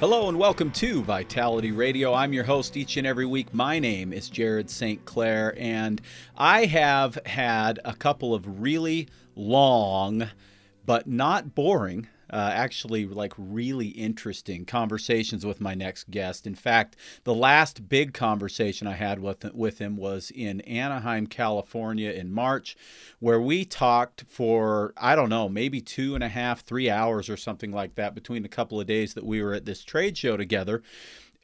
Hello and welcome to Vitality Radio. I'm your host each and every week. My name is Jared St. Clair, and I have had a couple of really long but not boring uh, actually like really interesting conversations with my next guest. In fact, the last big conversation I had with with him was in Anaheim, California, in March, where we talked for I don't know maybe two and a half, three hours or something like that between a couple of days that we were at this trade show together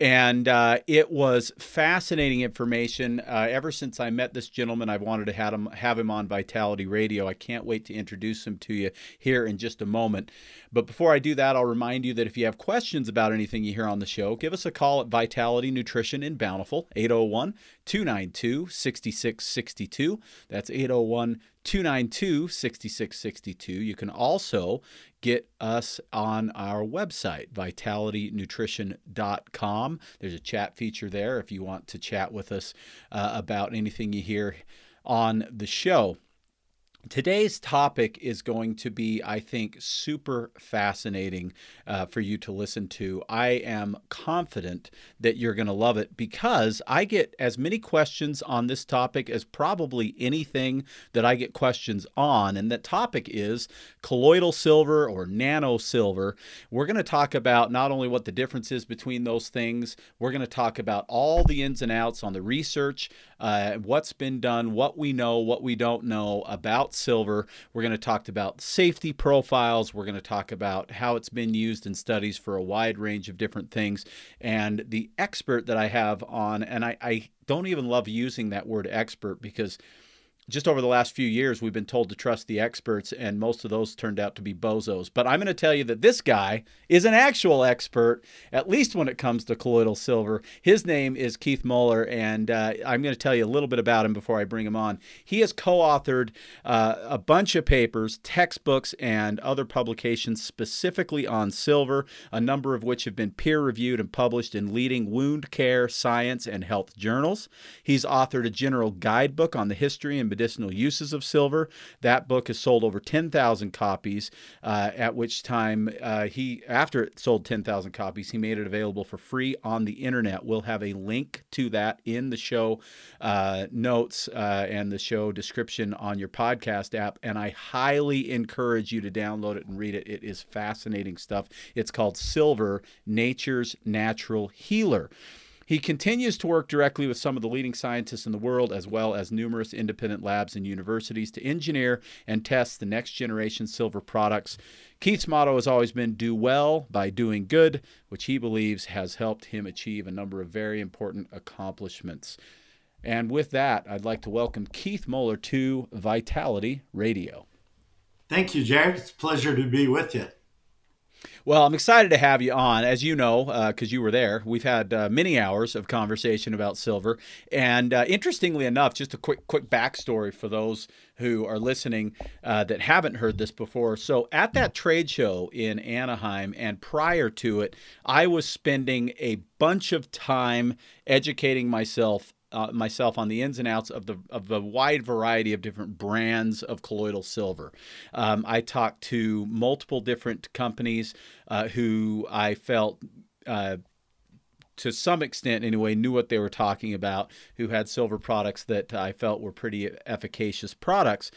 and uh, it was fascinating information. Uh, ever since I met this gentleman, I've wanted to have him, have him on Vitality Radio. I can't wait to introduce him to you here in just a moment. But before I do that, I'll remind you that if you have questions about anything you hear on the show, give us a call at Vitality Nutrition in Bountiful, 801 292 6662. That's 801 292 6662. You can also get us on our website, vitalitynutrition.com. There's a chat feature there if you want to chat with us uh, about anything you hear on the show. Today's topic is going to be, I think, super fascinating uh, for you to listen to. I am confident that you're going to love it because I get as many questions on this topic as probably anything that I get questions on. And that topic is colloidal silver or nano silver. We're going to talk about not only what the difference is between those things, we're going to talk about all the ins and outs on the research, uh, what's been done, what we know, what we don't know about silver. We're going to talk about safety profiles. We're going to talk about how it's been used in studies for a wide range of different things. And the expert that I have on, and I, I don't even love using that word expert because just over the last few years, we've been told to trust the experts, and most of those turned out to be bozos. But I'm going to tell you that this guy is an actual expert, at least when it comes to colloidal silver. His name is Keith Moeller, and uh, I'm going to tell you a little bit about him before I bring him on. He has co authored uh, a bunch of papers, textbooks, and other publications specifically on silver, a number of which have been peer reviewed and published in leading wound care, science, and health journals. He's authored a general guidebook on the history and medicinal uses of silver. That book has sold over 10,000 copies, uh, at which time uh, he, after it sold 10,000 copies, he made it available for free on the internet. We'll have a link to that in the show uh, notes uh, and the show description on your podcast app. And I highly encourage you to download it and read it. It is fascinating stuff. It's called Silver Nature's Natural Healer. He continues to work directly with some of the leading scientists in the world, as well as numerous independent labs and universities, to engineer and test the next generation silver products. Keith's motto has always been do well by doing good, which he believes has helped him achieve a number of very important accomplishments. And with that, I'd like to welcome Keith Moeller to Vitality Radio. Thank you, Jared. It's a pleasure to be with you. Well, I'm excited to have you on. As you know, because uh, you were there, we've had uh, many hours of conversation about silver. And uh, interestingly enough, just a quick quick backstory for those who are listening uh, that haven't heard this before. So, at that trade show in Anaheim, and prior to it, I was spending a bunch of time educating myself uh, myself on the ins and outs of the of a wide variety of different brands of colloidal silver. Um, I talked to multiple different companies uh, who I felt. Uh, to some extent, anyway, knew what they were talking about, who had silver products that I felt were pretty efficacious products,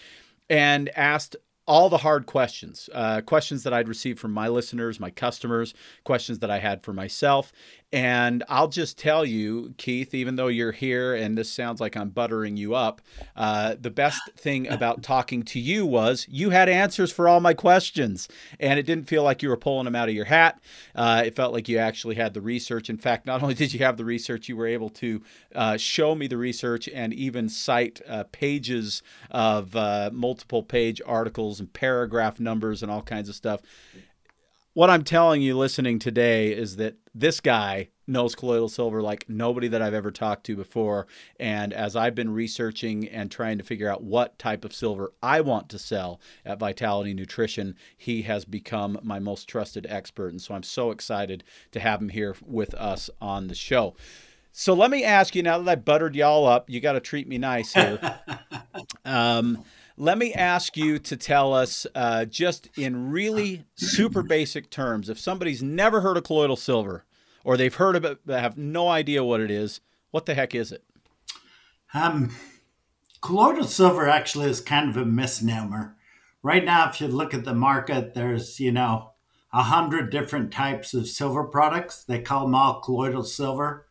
and asked all the hard questions, uh, questions that I'd received from my listeners, my customers, questions that I had for myself. And I'll just tell you, Keith, even though you're here and this sounds like I'm buttering you up, uh, the best thing about talking to you was you had answers for all my questions. And it didn't feel like you were pulling them out of your hat. Uh, it felt like you actually had the research. In fact, not only did you have the research, you were able to uh, show me the research and even cite uh, pages of uh, multiple page articles and paragraph numbers and all kinds of stuff what I'm telling you listening today is that this guy knows colloidal silver like nobody that I've ever talked to before. And as I've been researching and trying to figure out what type of silver I want to sell at Vitality Nutrition, he has become my most trusted expert. And so I'm so excited to have him here with us on the show. So let me ask you now that I buttered y'all up, you got to treat me nice here. um, let me ask you to tell us, uh, just in really super basic terms, if somebody's never heard of colloidal silver or they've heard of it but have no idea what it is, what the heck is it? Um, colloidal silver actually is kind of a misnomer. Right now, if you look at the market, there's, you know, a hundred different types of silver products. They call them all colloidal silver.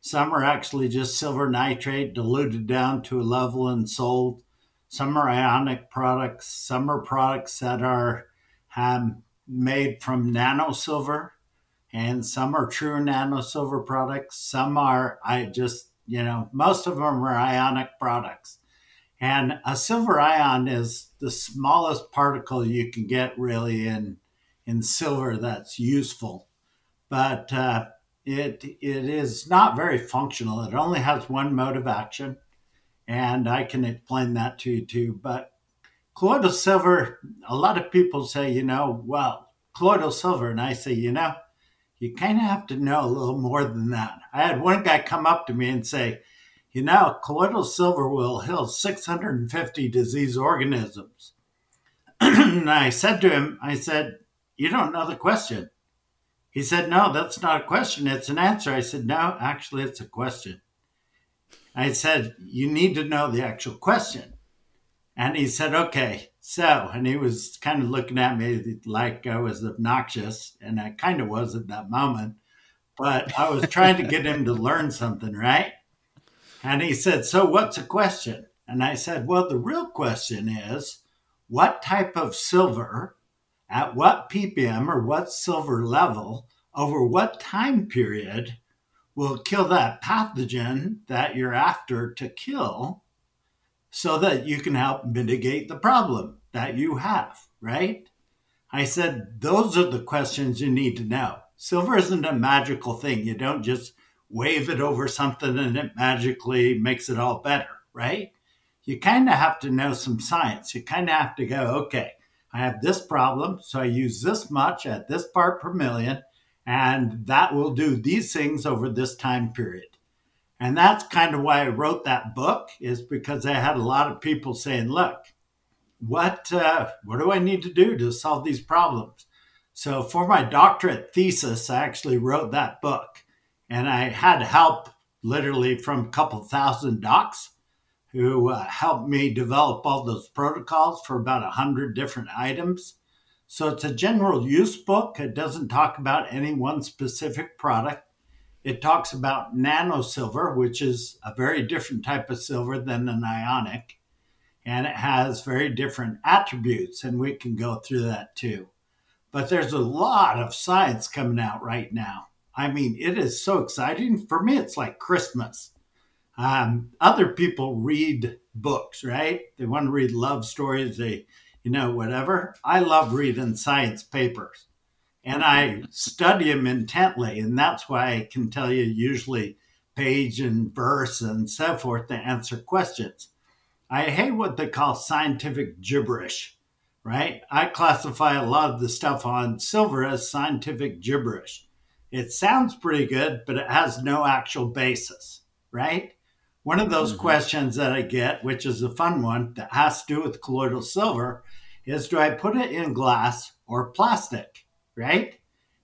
Some are actually just silver nitrate diluted down to a level and sold some are ionic products. Some are products that are um, made from nano silver, and some are true nano silver products. Some are, I just, you know, most of them are ionic products. And a silver ion is the smallest particle you can get really in in silver that's useful, but uh, it it is not very functional. It only has one mode of action and I can explain that to you too. But colloidal silver, a lot of people say, you know, well, colloidal silver, and I say, you know, you kind of have to know a little more than that. I had one guy come up to me and say, you know, colloidal silver will heal 650 disease organisms. and I said to him, I said, you don't know the question. He said, no, that's not a question. It's an answer. I said, no, actually, it's a question. I said, You need to know the actual question. And he said, Okay. So, and he was kind of looking at me like I was obnoxious, and I kind of was at that moment. But I was trying to get him to learn something, right? And he said, So, what's the question? And I said, Well, the real question is what type of silver, at what ppm or what silver level, over what time period will kill that pathogen that you're after to kill so that you can help mitigate the problem that you have, right? I said, those are the questions you need to know. Silver isn't a magical thing. You don't just wave it over something and it magically makes it all better, right? You kind of have to know some science. You kind of have to go, okay, I have this problem, so I use this much at this part per million and that will do these things over this time period. And that's kind of why I wrote that book, is because I had a lot of people saying, look, what, uh, what do I need to do to solve these problems? So for my doctorate thesis, I actually wrote that book. And I had help literally from a couple thousand docs who uh, helped me develop all those protocols for about 100 different items. So it's a general use book. It doesn't talk about any one specific product. It talks about nano silver, which is a very different type of silver than an ionic, and it has very different attributes, and we can go through that too. But there's a lot of science coming out right now. I mean, it is so exciting. For me, it's like Christmas. Um, other people read books, right? They want to read love stories. They you know, whatever. I love reading science papers and I study them intently. And that's why I can tell you usually page and verse and so forth to answer questions. I hate what they call scientific gibberish, right? I classify a lot of the stuff on silver as scientific gibberish. It sounds pretty good, but it has no actual basis, right? One of those mm-hmm. questions that I get, which is a fun one that has to do with colloidal silver, is do I put it in glass or plastic, right?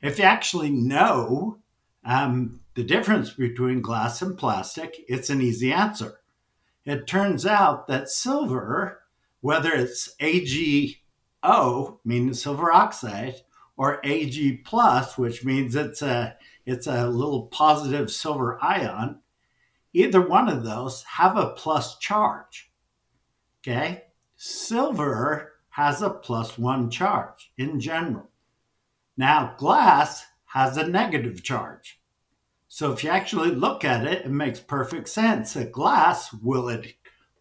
If you actually know um, the difference between glass and plastic, it's an easy answer. It turns out that silver, whether it's AgO, meaning silver oxide, or Ag plus, which means it's a it's a little positive silver ion, either one of those have a plus charge. Okay? Silver has a plus one charge in general. Now, glass has a negative charge. So if you actually look at it, it makes perfect sense. A glass will it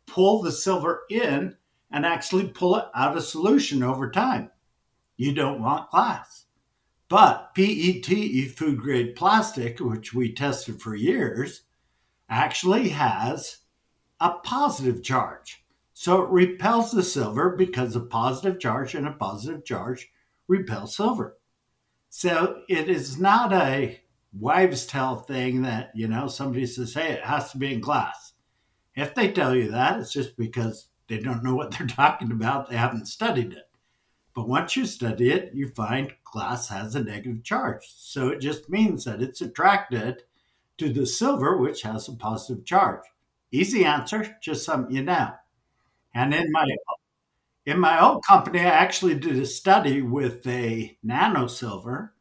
pull the silver in and actually pull it out of solution over time. You don't want glass. But PET, food grade plastic, which we tested for years, actually has a positive charge. So it repels the silver because a positive charge and a positive charge repel silver. So it is not a wives' tale thing that, you know, somebody says, hey, it has to be in glass. If they tell you that, it's just because they don't know what they're talking about. They haven't studied it. But once you study it, you find glass has a negative charge. So it just means that it's attracted to the silver, which has a positive charge. Easy answer, just something you know. And in my in my old company, I actually did a study with a nano silver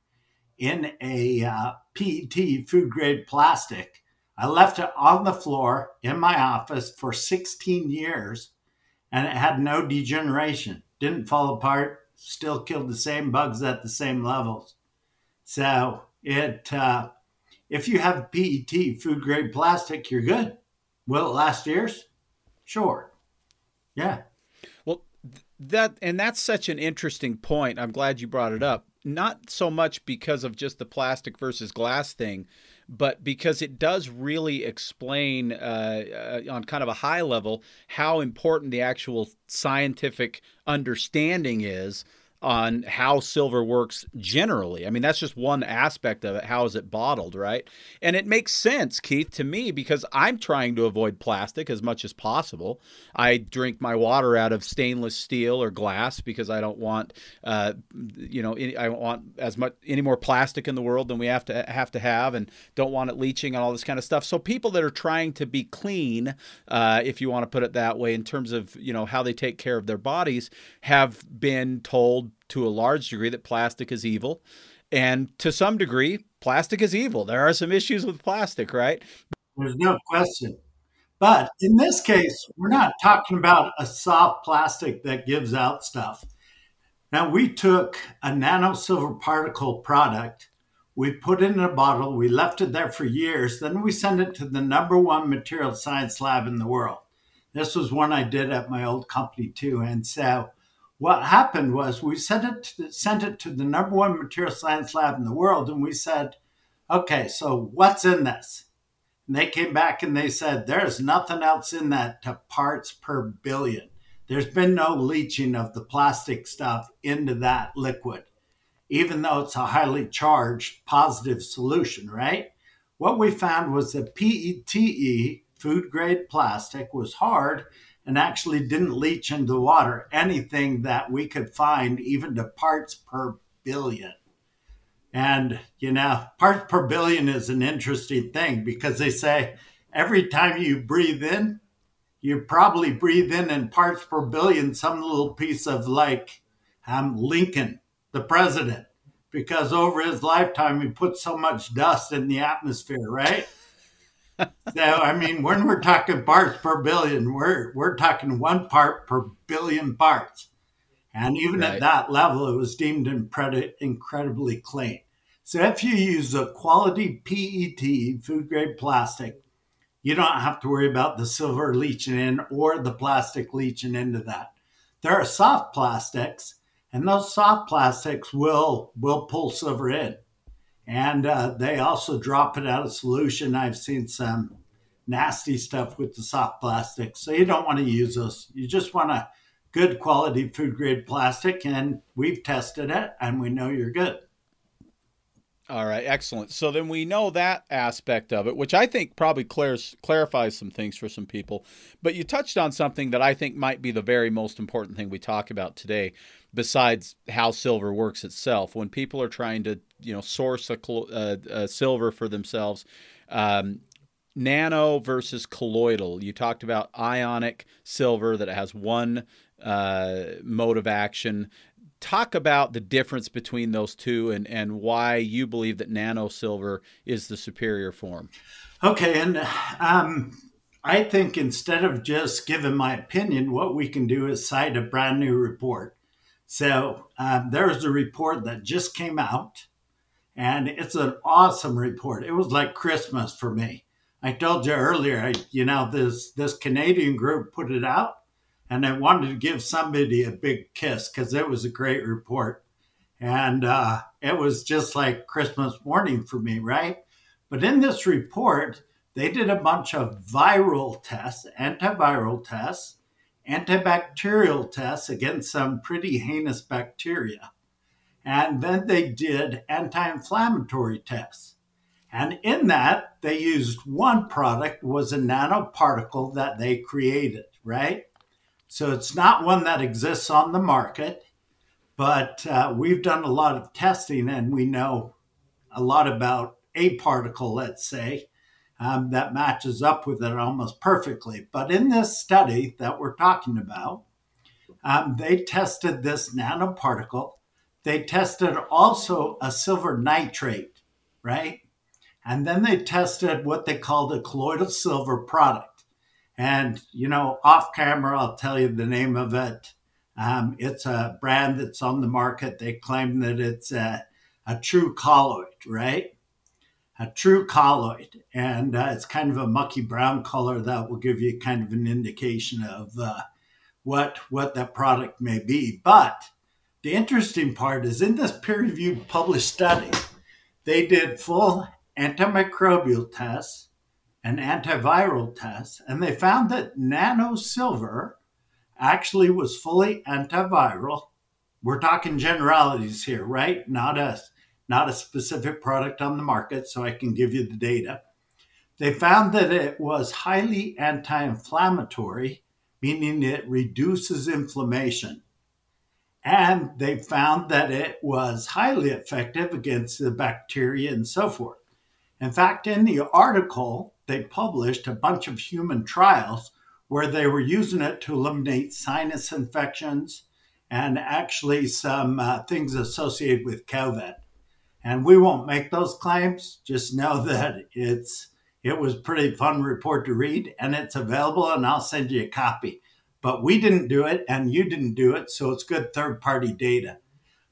in a uh, PET food grade plastic. I left it on the floor in my office for 16 years and it had no degeneration, didn't fall apart, still killed the same bugs at the same levels. So it, uh, if you have PET food grade plastic, you're good. Will it last years? Sure. Yeah. Well, that and that's such an interesting point. I'm glad you brought it up. Not so much because of just the plastic versus glass thing, but because it does really explain uh, uh, on kind of a high level how important the actual scientific understanding is on how silver works generally. I mean, that's just one aspect of it. How is it bottled, right? And it makes sense, Keith, to me because I'm trying to avoid plastic as much as possible. I drink my water out of stainless steel or glass because I don't want, uh, you know, any, I don't want as much any more plastic in the world than we have to have to have, and don't want it leaching and all this kind of stuff. So people that are trying to be clean, uh, if you want to put it that way, in terms of you know how they take care of their bodies, have been told to a large degree that plastic is evil. And to some degree, plastic is evil. There are some issues with plastic, right? There's no question. But in this case, we're not talking about a soft plastic that gives out stuff. Now, we took a nano silver particle product, we put it in a bottle, we left it there for years, then we sent it to the number one material science lab in the world. This was one I did at my old company too. And so what happened was we sent it to, sent it to the number one material science lab in the world, and we said, "Okay, so what's in this?" And they came back and they said, "There's nothing else in that to parts per billion. There's been no leaching of the plastic stuff into that liquid, even though it's a highly charged positive solution, right?" What we found was that PETE, food grade plastic, was hard and actually didn't leach into water anything that we could find, even to parts per billion. And, you know, parts per billion is an interesting thing because they say every time you breathe in, you probably breathe in in parts per billion some little piece of like um, Lincoln, the president, because over his lifetime he put so much dust in the atmosphere, right? So I mean, when we're talking parts per billion, we're we're talking one part per billion parts, and even right. at that level, it was deemed incredibly clean. So if you use a quality PET food grade plastic, you don't have to worry about the silver leaching in or the plastic leaching into that. There are soft plastics, and those soft plastics will will pull silver in and uh, they also drop it out of solution. I've seen some nasty stuff with the soft plastic, so you don't want to use those. You just want a good quality food grade plastic, and we've tested it, and we know you're good. All right, excellent. So then we know that aspect of it, which I think probably clarifies clarifies some things for some people. But you touched on something that I think might be the very most important thing we talk about today, besides how silver works itself. When people are trying to, you know, source a, uh, a silver for themselves, um, nano versus colloidal. You talked about ionic silver that has one uh, mode of action talk about the difference between those two and, and why you believe that nano silver is the superior form. Okay, and um, I think instead of just giving my opinion, what we can do is cite a brand new report. So um, there is a report that just came out, and it's an awesome report. It was like Christmas for me. I told you earlier, I, you know, this this Canadian group put it out, and I wanted to give somebody a big kiss because it was a great report. And uh, it was just like Christmas morning for me, right? But in this report, they did a bunch of viral tests, antiviral tests, antibacterial tests against some pretty heinous bacteria. And then they did anti inflammatory tests. And in that, they used one product was a nanoparticle that they created, right? So it's not one that exists on the market, but uh, we've done a lot of testing and we know a lot about a particle, let's say, um, that matches up with it almost perfectly. But in this study that we're talking about, um, they tested this nanoparticle. They tested also a silver nitrate, right? And then they tested what they called a colloidal silver product. And, you know, off camera, I'll tell you the name of it. Um, it's a brand that's on the market. They claim that it's a, a true colloid, right? A true colloid. And uh, it's kind of a mucky brown color that will give you kind of an indication of uh, what, what that product may be. But the interesting part is in this peer reviewed published study, they did full antimicrobial tests and antiviral tests, and they found that nano silver actually was fully antiviral. We're talking generalities here, right? Not a not a specific product on the market, so I can give you the data. They found that it was highly anti-inflammatory, meaning it reduces inflammation. And they found that it was highly effective against the bacteria and so forth. In fact, in the article, they published a bunch of human trials where they were using it to eliminate sinus infections and actually some uh, things associated with COVID. And we won't make those claims. Just know that it's it was pretty fun report to read, and it's available, and I'll send you a copy. But we didn't do it, and you didn't do it, so it's good third party data.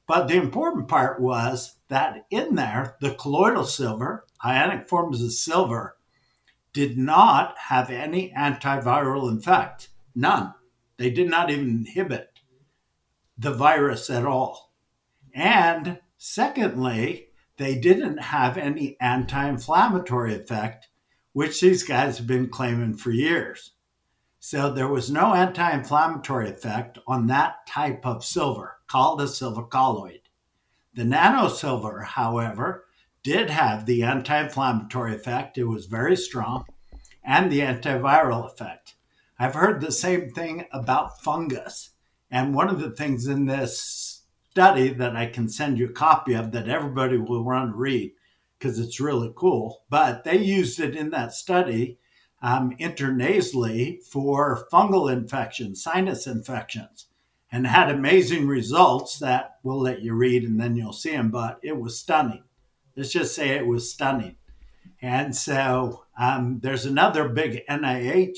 But the important part was that in there, the colloidal silver, ionic forms of silver, did not have any antiviral effect. None. They did not even inhibit the virus at all. And secondly, they didn't have any anti inflammatory effect, which these guys have been claiming for years. So there was no anti inflammatory effect on that type of silver, called a silver colloid. The nano silver, however, did have the anti inflammatory effect. It was very strong and the antiviral effect. I've heard the same thing about fungus. And one of the things in this study that I can send you a copy of that everybody will want to read because it's really cool, but they used it in that study um, intranasally for fungal infections, sinus infections, and had amazing results that we'll let you read and then you'll see them. But it was stunning. Let's just say it was stunning. And so um, there's another big NIH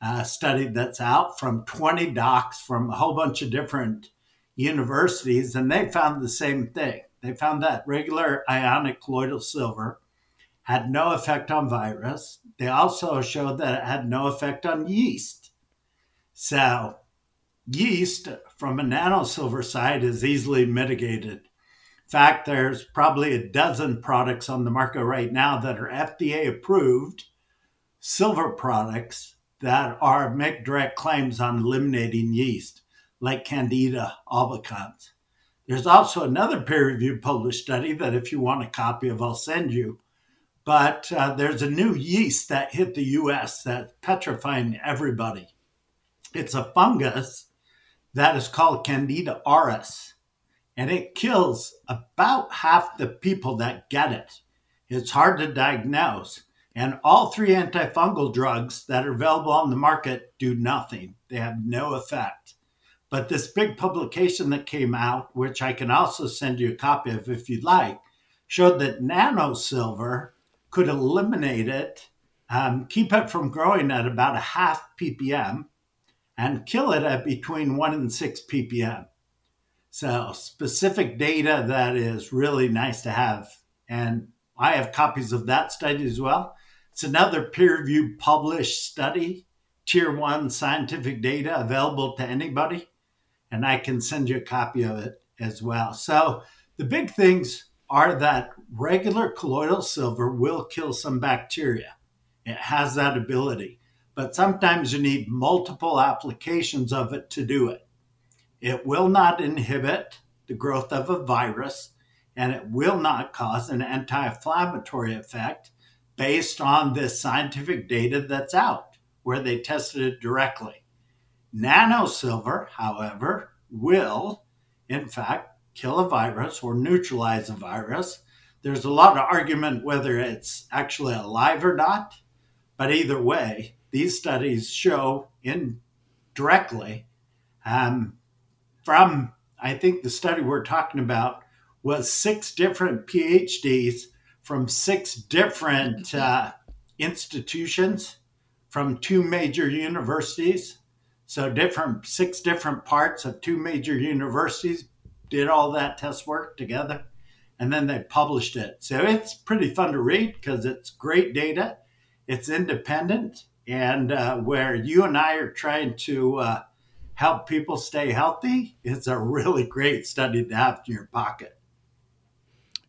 uh, study that's out from 20 docs from a whole bunch of different universities, and they found the same thing. They found that regular ionic colloidal silver had no effect on virus. They also showed that it had no effect on yeast. So, yeast from a nanosilver side is easily mitigated In fact, there's probably a dozen products on the market right now that are FDA approved silver products that are make direct claims on eliminating yeast, like Candida albicans. There's also another peer-reviewed published study that, if you want a copy of, I'll send you. But uh, there's a new yeast that hit the U.S. that's petrifying everybody. It's a fungus that is called Candida auris and it kills about half the people that get it. It's hard to diagnose. And all three antifungal drugs that are available on the market do nothing, they have no effect. But this big publication that came out, which I can also send you a copy of if you'd like, showed that nano silver could eliminate it, um, keep it from growing at about a half ppm, and kill it at between one and six ppm. So specific data that is really nice to have. And I have copies of that study as well. It's another peer reviewed published study, tier one scientific data available to anybody. And I can send you a copy of it. as well. So the big things are that regular colloidal silver will kill some bacteria. It has that ability, but sometimes you need multiple applications of it to do it. It will not inhibit the growth of a virus, and it will not cause an anti inflammatory effect based on this scientific data that's out where they tested it directly. Nano silver, however, will, in fact, kill a virus or neutralize a virus. There's a lot of argument whether it's actually alive or not, but either way, these studies show indirectly um, from, I think the study we're talking about was six different PhDs from six different uh, institutions from two major universities. So different six different parts of two major universities did all that test work together and then they published it. So it's pretty fun to read because it's great data. It's independent and uh, where you and I are trying to uh, help people stay healthy, it's a really great study to have in your pocket.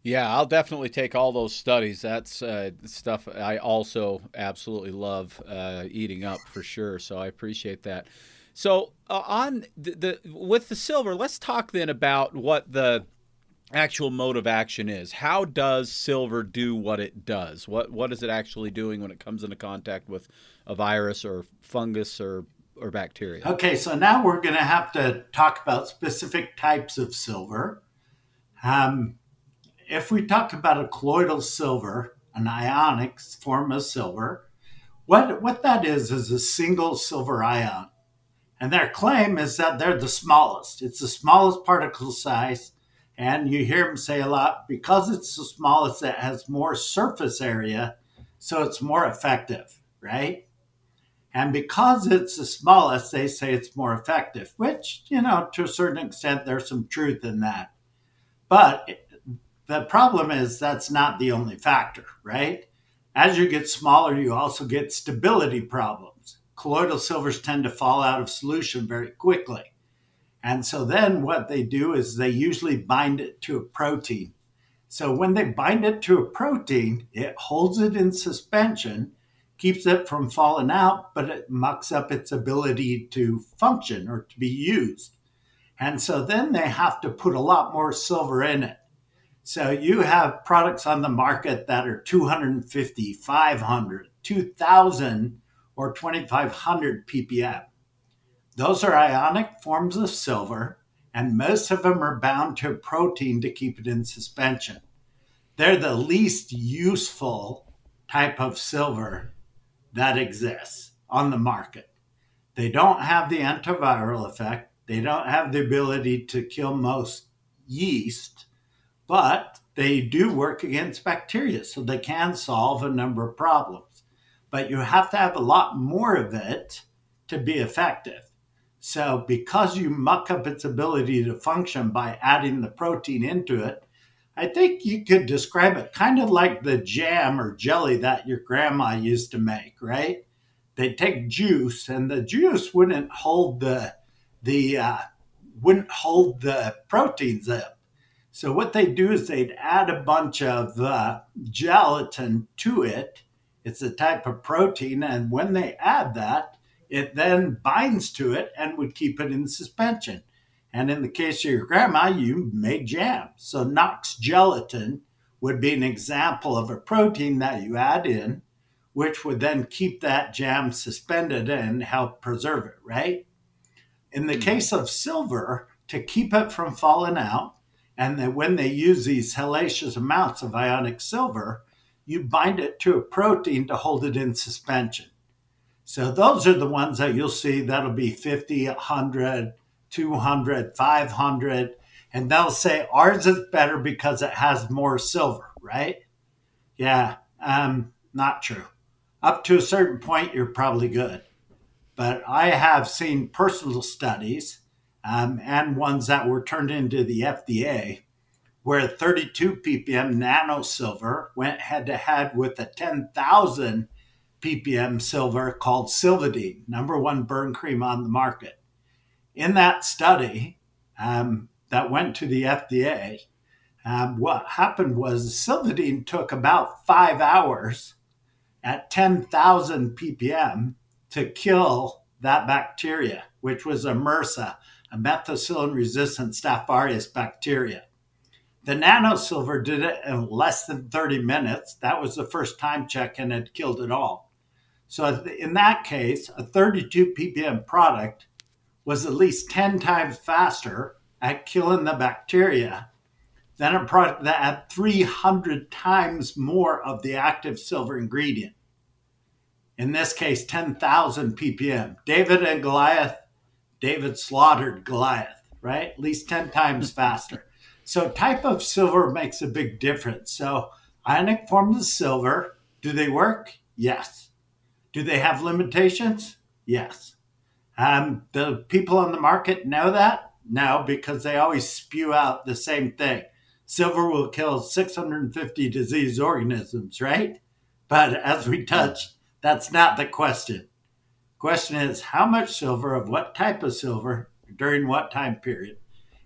Yeah, I'll definitely take all those studies. That's uh, stuff I also absolutely love uh, eating up for sure. So I appreciate that. So uh, on the, the with the silver, let's talk then about what the actual mode of action is. How does silver do what it does? What what is it actually doing when it comes into contact with a virus or fungus or or bacteria? Okay, so now we're going to have to talk about specific types of silver. Um, if we talk about a colloidal silver, an ionic form of silver, what, what that is is a single silver ion. And their claim is that they're the smallest. It's the smallest particle size. And you hear them say a lot because it's the smallest, it has more surface area, so it's more effective, right? And because it's the smallest, they say it's more effective, which, you know, to a certain extent, there's some truth in that. But the problem is that's not the only factor, right? As you get smaller, you also get stability problems. Colloidal silvers tend to fall out of solution very quickly. And so then what they do is they usually bind it to a protein. So when they bind it to a protein, it holds it in suspension, keeps it from falling out, but it mucks up its ability to function or to be used. And so then they have to put a lot more silver in it. So you have products on the market that are 250, 500, 2000 or 2500 ppm. Those are ionic forms of silver, and most of them are bound to a protein to keep it in suspension. They're the least useful type of silver that exists on the market. They don't have the antiviral effect, they don't have the ability to kill most yeast but they do work against bacteria, so they can solve a number of problems. But you have to have a lot more of it to be effective. So, because you muck up its ability to function by adding the protein into it, I think you could describe it kind of like the jam or jelly that your grandma used to make, right? They take juice, and the juice wouldn't hold the the uh, wouldn't hold the proteins up so what they do is they'd add a bunch of uh, gelatin to it. It's a type of protein, and when they add that, it then binds to it and would keep it in suspension. And in the case of your grandma, you made jam. So Knox gelatin would be an example of a protein that you add in, which would then keep that jam suspended and help preserve it, right? In the mm-hmm. case of silver, to keep it from falling out, and that when they use these hellacious amounts of ionic silver, you bind it to a protein to hold it in suspension. So those are the ones that you'll see that'll be 50, 100, 200, 500. And they'll say ours is better because it has more silver, right? Yeah, um, not true. Up to a certain point, you're probably good. But I have seen personal studies um, and ones that were turned into the FDA, where 32 ppm nano silver went head to head with a 10,000 ppm silver called Silvadene, number one burn cream on the market. In that study, um, that went to the FDA, um, what happened was Silvadene took about five hours at 10,000 ppm to kill that bacteria, which was a MRSA, a methicillin resistant Staph aureus bacteria. The nanosilver did it in less than 30 minutes. That was the first time check and it killed it all. So, in that case, a 32 ppm product was at least 10 times faster at killing the bacteria than a product that had 300 times more of the active silver ingredient. In this case, 10,000 ppm. David and Goliath, David slaughtered Goliath, right? At least 10 times faster. So, type of silver makes a big difference. So, ionic forms of silver, do they work? Yes. Do they have limitations? Yes. Um, the people on the market know that? No, because they always spew out the same thing. Silver will kill 650 disease organisms, right? But as we touched, that's not the question. Question is how much silver of what type of silver during what time period?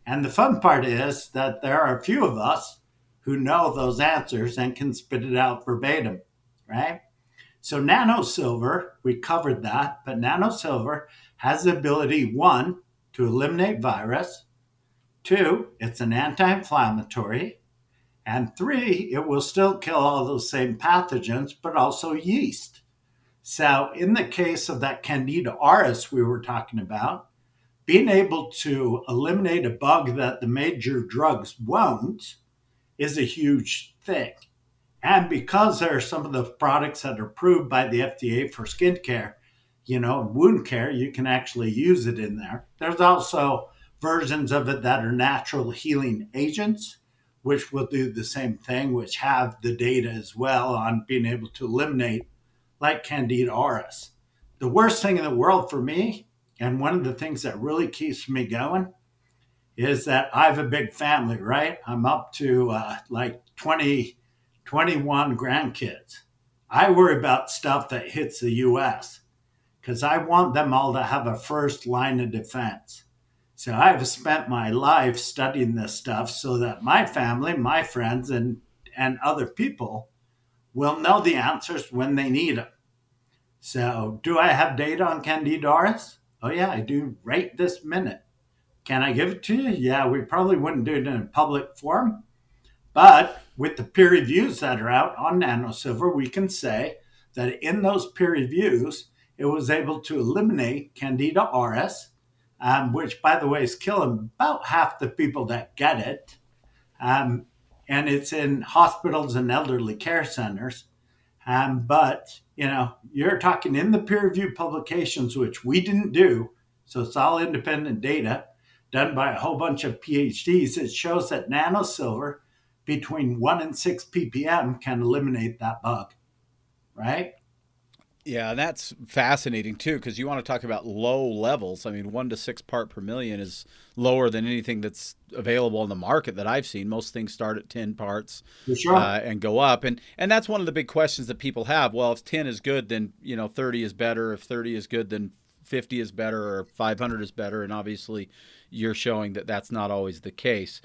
And the fun part is that there are a few of us who know those answers and can spit it out verbatim, right? So nano silver, we covered that, but nano silver has the ability one to eliminate virus, two, it's an anti-inflammatory, and three, it will still kill all those same pathogens, but also yeast. So in the case of that Candida auris we were talking about, being able to eliminate a bug that the major drugs won't is a huge thing. And because there are some of the products that are approved by the FDA for skin care, you know, wound care, you can actually use it in there. There's also versions of it that are natural healing agents, which will do the same thing, which have the data as well on being able to eliminate, like Candida auris. The worst thing in the world for me, and one of the things that really keeps me going, is that I have a big family, right? I'm up to uh, like 20 21 grandkids. I worry about stuff that hits the US because I want them all to have a first line of defense. So I've spent my life studying this stuff so that my family, my friends, and, and other people will know the answers when they need them. So, do I have data on Candida auris? Oh, yeah, I do right this minute. Can I give it to you? Yeah, we probably wouldn't do it in a public forum, but with the peer reviews that are out on nanosilver, we can say that in those peer reviews, it was able to eliminate Candida auris, um, which, by the way, is killing about half the people that get it. Um, and it's in hospitals and elderly care centers. Um, but, you know, you're talking in the peer reviewed publications, which we didn't do. So it's all independent data done by a whole bunch of PhDs. It shows that nanosilver between 1 and 6 ppm can eliminate that bug, right? Yeah, that's fascinating too, because you want to talk about low levels. I mean, one to six part per million is lower than anything that's available in the market that I've seen. Most things start at ten parts sure. uh, and go up, and and that's one of the big questions that people have. Well, if ten is good, then you know thirty is better. If thirty is good, then fifty is better, or five hundred is better. And obviously, you're showing that that's not always the case.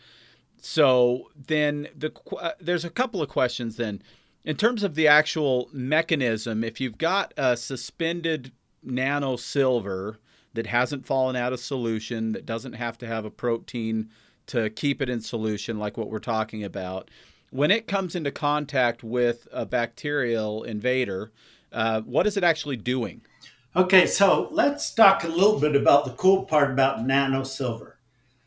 So then the uh, there's a couple of questions then. In terms of the actual mechanism, if you've got a suspended nano silver that hasn't fallen out of solution, that doesn't have to have a protein to keep it in solution, like what we're talking about, when it comes into contact with a bacterial invader, uh, what is it actually doing? Okay, so let's talk a little bit about the cool part about nano silver.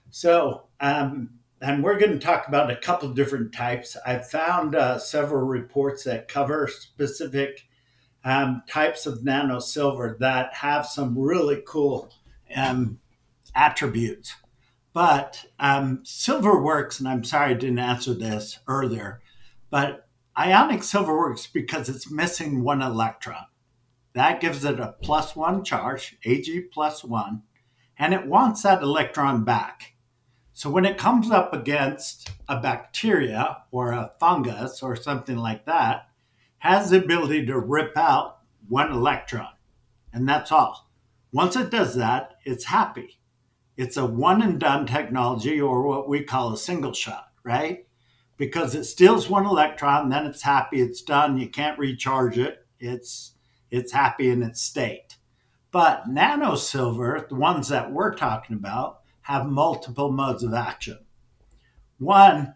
So, um, and we're going to talk about a couple different types. I found uh, several reports that cover specific um, types of nano silver that have some really cool um, attributes. But um, silver works, and I'm sorry I didn't answer this earlier, but ionic silver works because it's missing one electron. That gives it a plus one charge, Ag plus one, and it wants that electron back. So when it comes up against a bacteria or a fungus or something like that, has the ability to rip out one electron. And that's all. Once it does that, it's happy. it's a one and done technology or what we call a single shot, right? Because it steals one electron, then it's happy, it's done, you can't recharge it. It's it's happy in its state. But nanosilver, the ones that we're talking about, have multiple modes of action. One,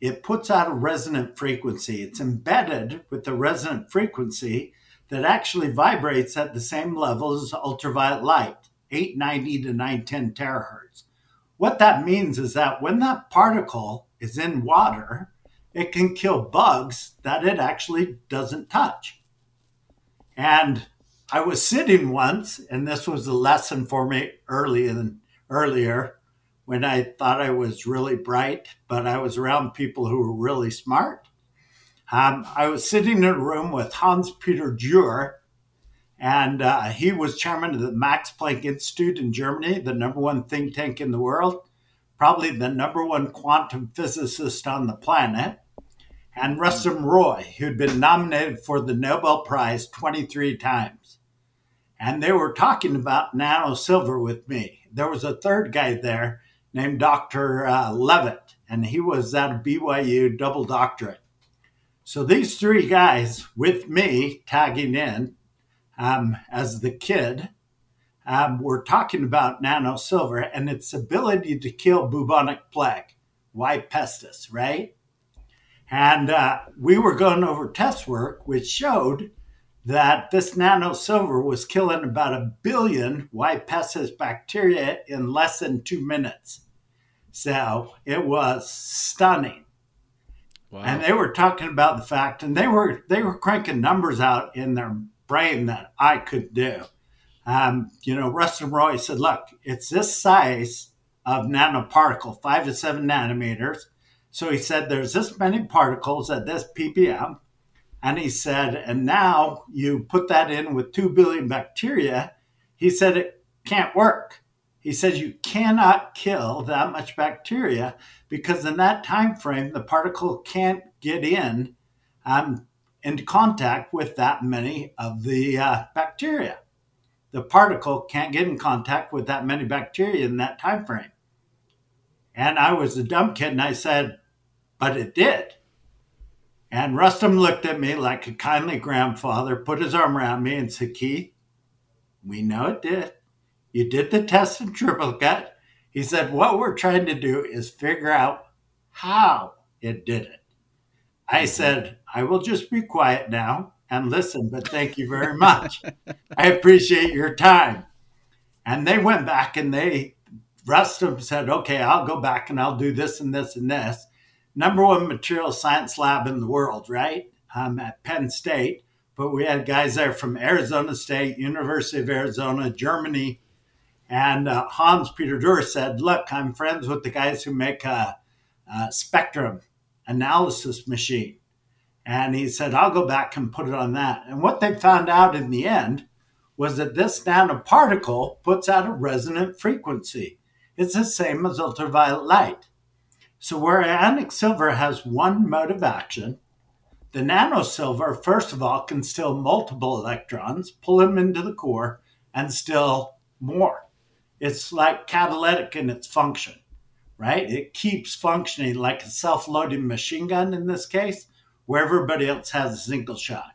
it puts out a resonant frequency. It's embedded with the resonant frequency that actually vibrates at the same level as ultraviolet light, 890 to 910 terahertz. What that means is that when that particle is in water, it can kill bugs that it actually doesn't touch. And I was sitting once, and this was a lesson for me early in, earlier when I thought I was really bright, but I was around people who were really smart. Um, I was sitting in a room with Hans Peter Dürr, and uh, he was chairman of the Max Planck Institute in Germany, the number one think tank in the world, probably the number one quantum physicist on the planet and Rustum Roy, who'd been nominated for the Nobel Prize 23 times. And they were talking about nano silver with me. There was a third guy there named Dr. Uh, Levitt, and he was at a BYU double doctorate. So these three guys with me tagging in um, as the kid um, were talking about nano silver and its ability to kill bubonic plague, Y. pestis, right? And uh, we were going over test work, which showed that this nano silver was killing about a billion Y. pestis bacteria in less than two minutes. So it was stunning. Wow. And they were talking about the fact, and they were they were cranking numbers out in their brain that I could do. Um, you know, Rustum Roy said, "Look, it's this size of nanoparticle, five to seven nanometers." So he said, there's this many particles at this ppm. And he said, and now you put that in with 2 billion bacteria. He said, it can't work. He said, you cannot kill that much bacteria because in that time frame, the particle can't get in um, into contact with that many of the uh, bacteria. The particle can't get in contact with that many bacteria in that time frame. And I was a dumb kid and I said, but it did. And Rustum looked at me like a kindly grandfather, put his arm around me, and said, Keith, we know it did. You did the test in triplicate. He said, What we're trying to do is figure out how it did it. I said, I will just be quiet now and listen, but thank you very much. I appreciate your time. And they went back and they, Rustum said, Okay, I'll go back and I'll do this and this and this number one material science lab in the world, right? Um, at Penn State. But we had guys there from Arizona State, University of Arizona, Germany. And uh, Hans Peter Dürr said, Look, I'm friends with the guys who make a, a spectrum analysis machine. And he said, I'll go back and put it on that. And what they found out in the end was that this nanoparticle puts out a resonant frequency. It's the same as ultraviolet light. So, where ionic silver has one mode of action, the nanosilver, first of all, can steal multiple electrons, pull them into the core, and still more. It's like catalytic in its function, right? It keeps functioning like a self loading machine gun in this case, where everybody else has a single shot.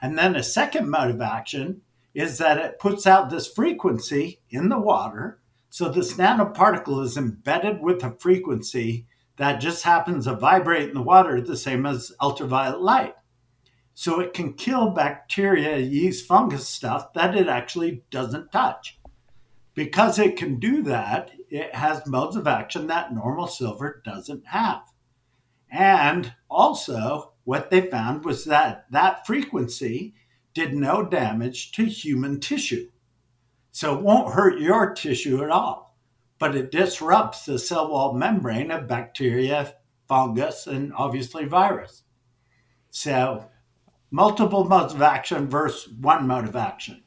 And then a second mode of action is that it puts out this frequency in the water. So this nanoparticle is embedded with a frequency that just happens to vibrate in the water the same as ultraviolet light. So it can kill bacteria, yeast, fungus stuff that it actually doesn't touch. Because it can do that, it has modes of action that normal silver doesn't have. And also, what they found was that that frequency did no damage to human tissue. So it won't hurt your tissue at all but it disrupts the cell wall membrane of bacteria, fungus, and obviously virus. So, multiple modes of action versus one mode of action.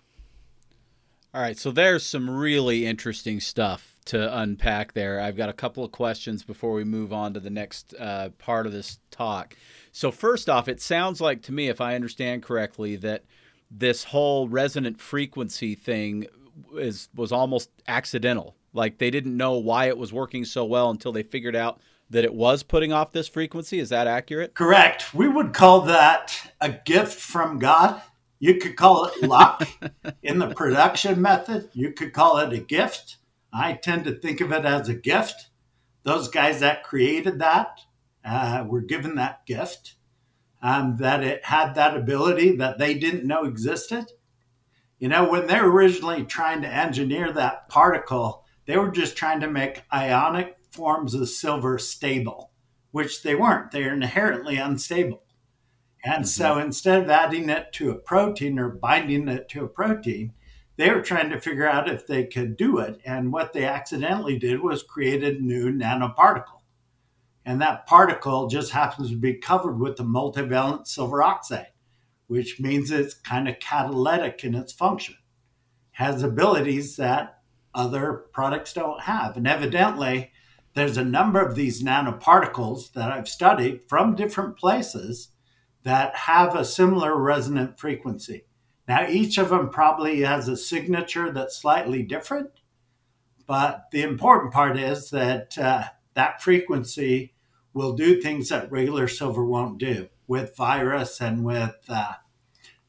All right, so there's some really interesting stuff to unpack there. I've got a couple of questions before we move on to the next uh, part of this talk. So, first off, it sounds like to me, if I understand correctly, that this whole resonant frequency thing is was almost accidental Like they didn't know why it was working so well until they figured out that it was putting off this frequency. Is that accurate? Correct. We would call that a gift from God. You could call it luck in the production method. You could call it a gift. I tend to think of it as a gift. Those guys that created that uh, were given that gift, um, that it had that ability that they didn't know existed. You know, when they're originally trying to engineer that particle, they were just trying to make ionic forms of silver stable, which they weren't. They're inherently unstable. And mm-hmm. so instead of adding it to a protein or binding it to a protein, they were trying to figure out if they could do it. And what they accidentally did was create a new nanoparticle. And that particle just happens to be covered with the multivalent silver oxide, which means it's kind of catalytic in its function, has abilities that other products don't have. And evidently, there's a number of these nanoparticles that I've studied from different places that have a similar resonant frequency. Now, each of them probably has a signature that's slightly different, but the important part is that uh, that frequency will do things that regular silver won't do with virus and with uh,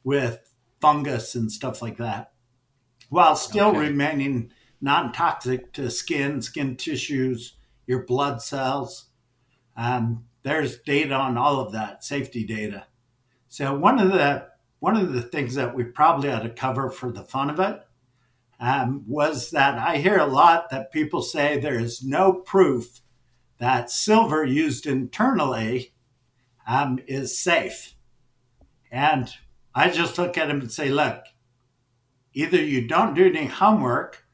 with fungus and stuff like that, while still okay. remaining non-toxic to skin, skin tissues, your blood cells. Um, there's data on all of that, safety data. So one of the one of the things that we probably ought to cover for the fun of it um, was that I hear a lot that people say there is no proof that silver used internally um, is safe. And I just look at them and say, look, either you don't do any homework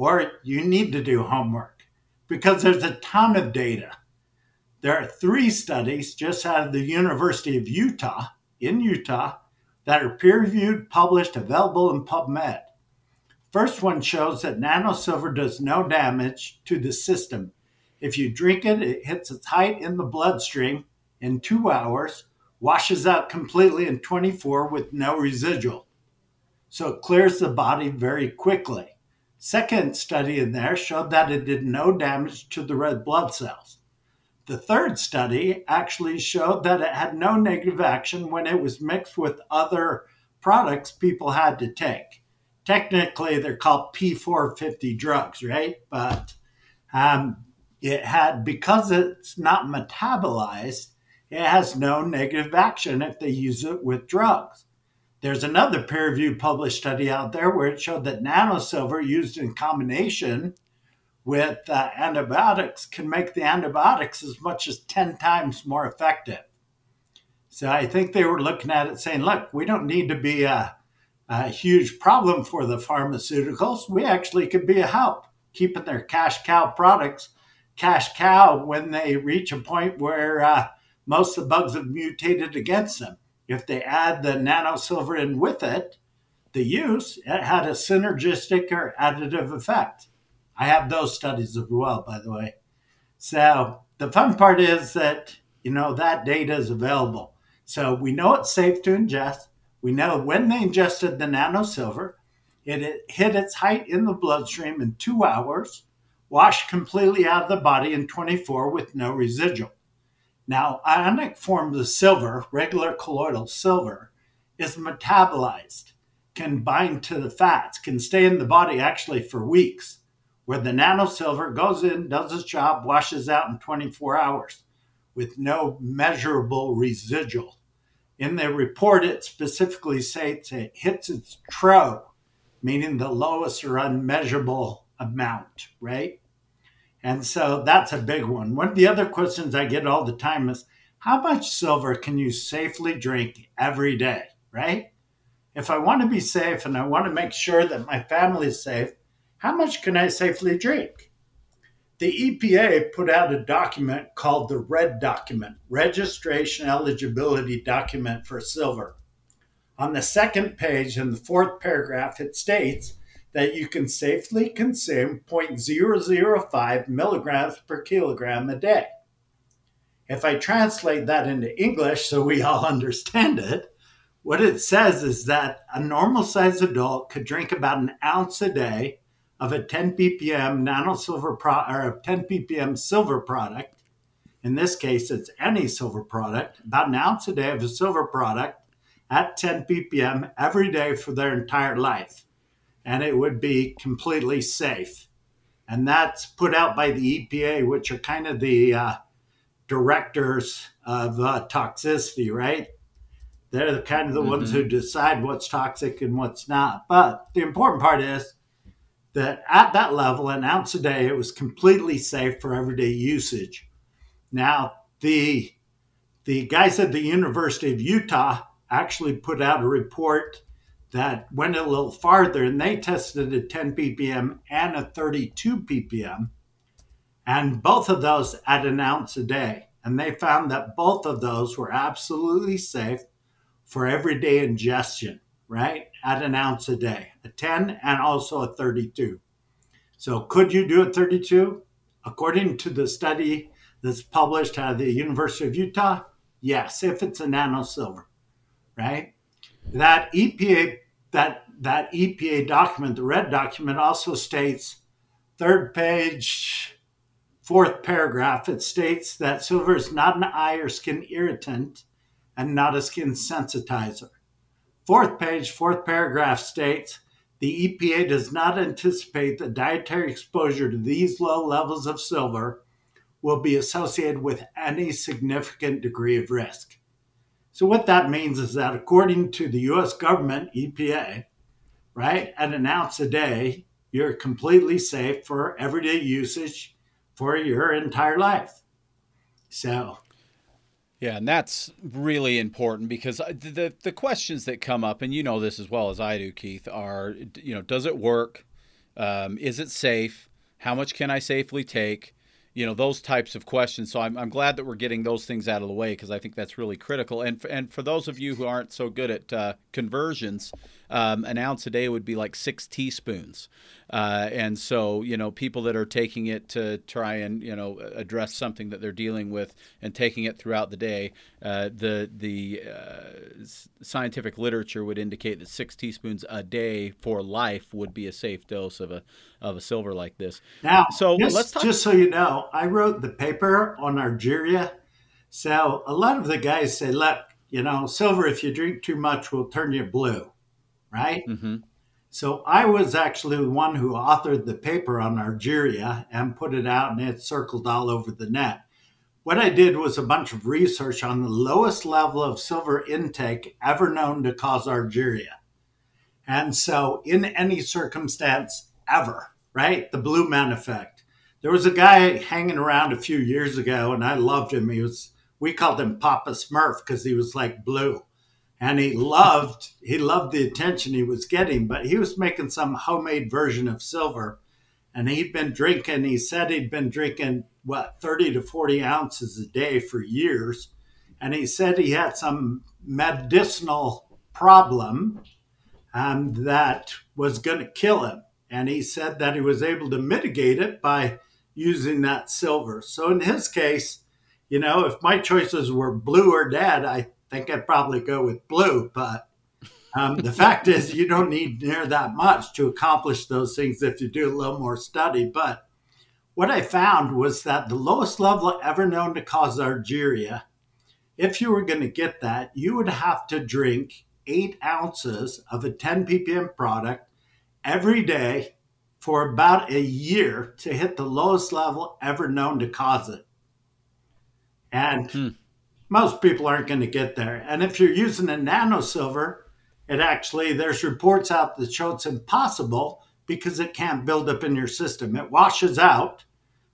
or you need to do homework because there's a ton of data. There are three studies just out of the University of Utah, in Utah, that are peer reviewed, published, available in PubMed. First one shows that nanosilver does no damage to the system. If you drink it, it hits its height in the bloodstream in two hours, washes out completely in 24 with no residual. So it clears the body very quickly. Second study in there showed that it did no damage to the red blood cells. The third study actually showed that it had no negative action when it was mixed with other products people had to take. Technically, they're called P450 drugs, right? But um, it had, because it's not metabolized, it has no negative action if they use it with drugs. There's another peer reviewed published study out there where it showed that nanosilver used in combination with uh, antibiotics can make the antibiotics as much as 10 times more effective. So I think they were looking at it saying, look, we don't need to be a, a huge problem for the pharmaceuticals. We actually could be a help, keeping their cash cow products cash cow when they reach a point where uh, most of the bugs have mutated against them if they add the nanosilver in with it, the use, it had a synergistic or additive effect. I have those studies as well, by the way. So the fun part is that, you know, that data is available. So we know it's safe to ingest. We know when they ingested the nanosilver, it, it hit its height in the bloodstream in two hours, washed completely out of the body in 24 with no residual. Now, ionic forms of silver, regular colloidal silver, is metabolized, can bind to the fats, can stay in the body actually for weeks, where the nanosilver goes in, does its job, washes out in 24 hours with no measurable residual. In the report, it specifically states it hits its TRO, meaning the lowest or unmeasurable amount, right? And so that's a big one. One of the other questions I get all the time is how much silver can you safely drink every day, right? If I want to be safe and I want to make sure that my family is safe, how much can I safely drink? The EPA put out a document called the RED document, Registration Eligibility Document for Silver. On the second page in the fourth paragraph, it states that you can safely consume 0.005 milligrams per kilogram a day. If I translate that into English so we all understand it, what it says is that a normal sized adult could drink about an ounce a day of a 10 ppm nano silver pro- or a 10 ppm silver product. In this case, it's any silver product, about an ounce a day of a silver product at 10 ppm every day for their entire life. And it would be completely safe. And that's put out by the EPA, which are kind of the uh, directors of uh, toxicity, right? They're the kind of the mm-hmm. ones who decide what's toxic and what's not. But the important part is that at that level, an ounce a day, it was completely safe for everyday usage. Now, the the guys at the University of Utah actually put out a report that went a little farther and they tested a 10 ppm and a 32 ppm and both of those at an ounce a day. And they found that both of those were absolutely safe for everyday ingestion right? At an ounce a day a 10 and also a 32 so could you do a 32 according to the study that's published of the university of utah yes if it's a nano silver right? That EPA that that EPA document, the red document, also states third page, fourth paragraph. It states that silver is not an eye or skin irritant and not a skin sensitizer. Fourth page, fourth paragraph states the EPA does not anticipate that dietary exposure to these low levels of silver will be associated with any significant degree of risk. So, what that means is that according to the US government, EPA, right, at an ounce a day, you're completely safe for everyday usage for your entire life. So, yeah, and that's really important because the the questions that come up, and you know this as well as I do, Keith, are you know, does it work? Um, is it safe? How much can I safely take? You know those types of questions. So I'm, I'm glad that we're getting those things out of the way because I think that's really critical. And for, and for those of you who aren't so good at uh, conversions, um, an ounce a day would be like six teaspoons. Uh, and so, you know, people that are taking it to try and, you know, address something that they're dealing with and taking it throughout the day, uh, the, the uh, scientific literature would indicate that six teaspoons a day for life would be a safe dose of a, of a silver like this. Now, so just, let's talk- just so you know, I wrote the paper on Argyria. So a lot of the guys say, look, you know, silver, if you drink too much, will turn you blue, right? Mm-hmm. So I was actually the one who authored the paper on Argyria and put it out, and it circled all over the net. What I did was a bunch of research on the lowest level of silver intake ever known to cause Argyria. And so, in any circumstance ever, right? The Blue Man effect. There was a guy hanging around a few years ago, and I loved him. He was, we called him Papa Smurf because he was like blue and he loved he loved the attention he was getting but he was making some homemade version of silver. And he'd been drinking he said he'd been drinking what 30 to 40 ounces a day for years. And he said he had some medicinal problem um, that was going to kill him. And he said that he was able to mitigate it by using that silver. So in his case you know if my choices were blue or dead i think I'd probably go with blue. But um, the fact is, you don't need near that much to accomplish those things if you do a little more study. But what I found was that the lowest level ever known to cause Argyria, if you were going to get that, you would have to drink eight ounces of a 10 ppm product every day for about a year to hit the lowest level ever known to cause it. And hmm most people aren't going to get there. And if you're using a nano silver, it actually, there's reports out that show it's impossible because it can't build up in your system. It washes out,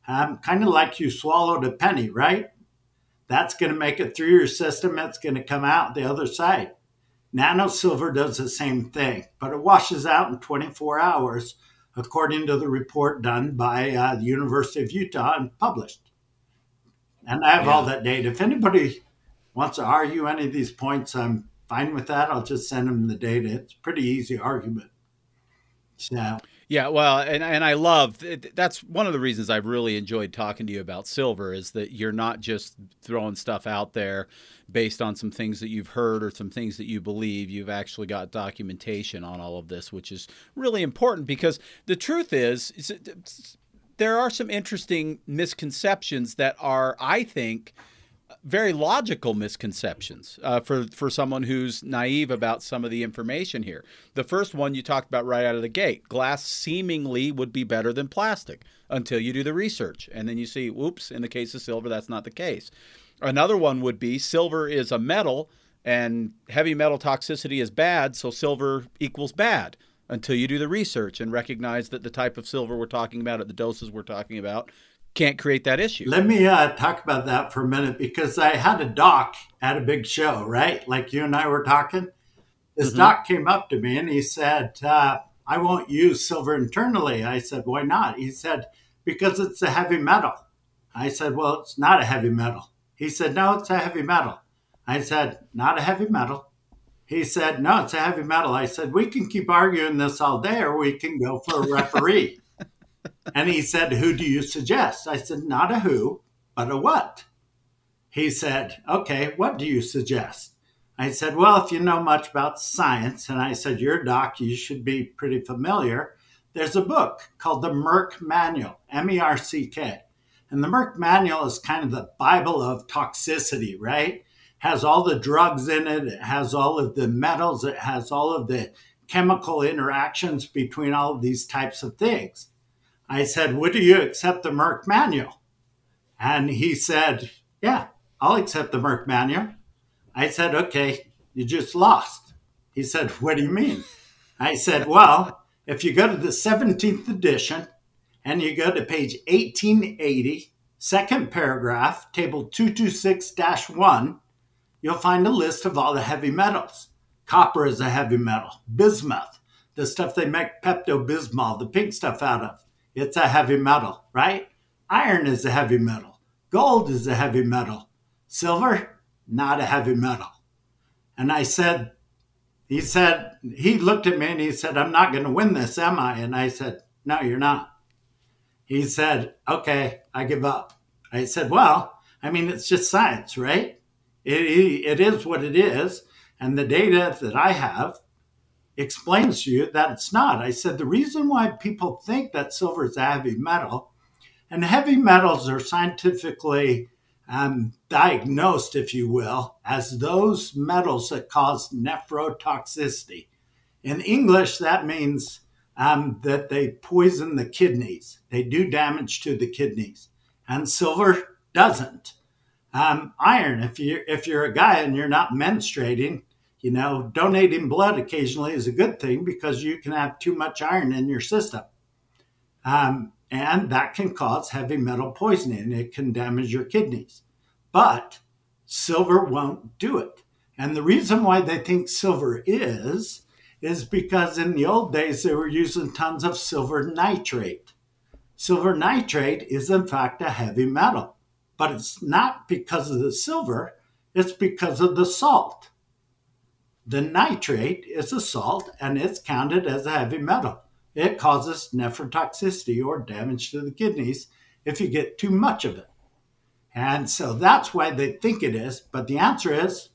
um, kind of like you swallowed a penny, right? That's going to make it through your system. It's going to come out the other side. Nano silver does the same thing, but it washes out in 24 hours, according to the report done by uh, the University of Utah and published. And I have yeah. all that data. If anybody wants to argue any of these points, I'm fine with that. I'll just send them the data. It's pretty easy argument. So Yeah, well, and and I love that's one of the reasons I've really enjoyed talking to you about silver is that you're not just throwing stuff out there based on some things that you've heard or some things that you believe. You've actually got documentation on all of this, which is really important because the truth is, is there are some interesting misconceptions that are, I think, very logical misconceptions uh, for for someone who's naive about some of the information here. The first one you talked about right out of the gate: glass seemingly would be better than plastic until you do the research, and then you see, whoops, in the case of silver, that's not the case. Another one would be silver is a metal, and heavy metal toxicity is bad, so silver equals bad until you do the research and recognize that the type of silver we're talking about at the doses we're talking about can't create that issue. Let me uh, talk about that for a minute because I had a doc at a big show, right? Like you and I were talking. This mm-hmm. doc came up to me and he said, uh, I won't use silver internally. I said, Why not? He said, Because it's a heavy metal. I said, Well, it's not a heavy metal. He said, No, it's a heavy metal. I said, Not a heavy metal. He said, No, it's a heavy metal. I said, We can keep arguing this all day or we can go for a referee and he said, Who do you suggest? I said, Not a who, but a what. He said, Okay, what do you suggest? I said, Well, if you know much about science, and I said, You're a doc, you should be pretty familiar. There's a book called the Merck Manual, M E R C K. And the Merck Manual is kind of the Bible of toxicity, right? Has all the drugs in it, it has all of the metals, it has all of the chemical interactions between all of these types of things. I said, Would you accept the Merck manual? And he said, Yeah, I'll accept the Merck manual. I said, Okay, you just lost. He said, What do you mean? I said, Well, if you go to the 17th edition and you go to page 1880, second paragraph, table 226 1, you'll find a list of all the heavy metals. Copper is a heavy metal, bismuth, the stuff they make Pepto Bismol, the pink stuff out of it's a heavy metal, right? Iron is a heavy metal. Gold is a heavy metal. Silver, not a heavy metal. And I said, he said, he looked at me and he said, I'm not going to win this, am I? And I said, No, you're not. He said, Okay, I give up. I said, Well, I mean, it's just science, right? It, it is what it is. And the data that I have explains to you that it's not. I said the reason why people think that silver is a heavy metal, and heavy metals are scientifically um, diagnosed, if you will, as those metals that cause nephrotoxicity. In English, that means um, that they poison the kidneys, they do damage to the kidneys, and silver doesn't. Um, iron, if you if you're a guy and you're not menstruating, you know, donating blood occasionally is a good thing because you can have too much iron in your system. Um, and that can cause heavy metal poisoning. It can damage your kidneys. But silver won't do it. And the reason why they think silver is, is because in the old days they were using tons of silver nitrate. Silver nitrate is, in fact, a heavy metal, but it's not because of the silver, it's because of the salt. The nitrate is a salt and it's counted as a heavy metal. It causes nephrotoxicity or damage to the kidneys if you get too much of it. And so that's why they think it is. But the answer is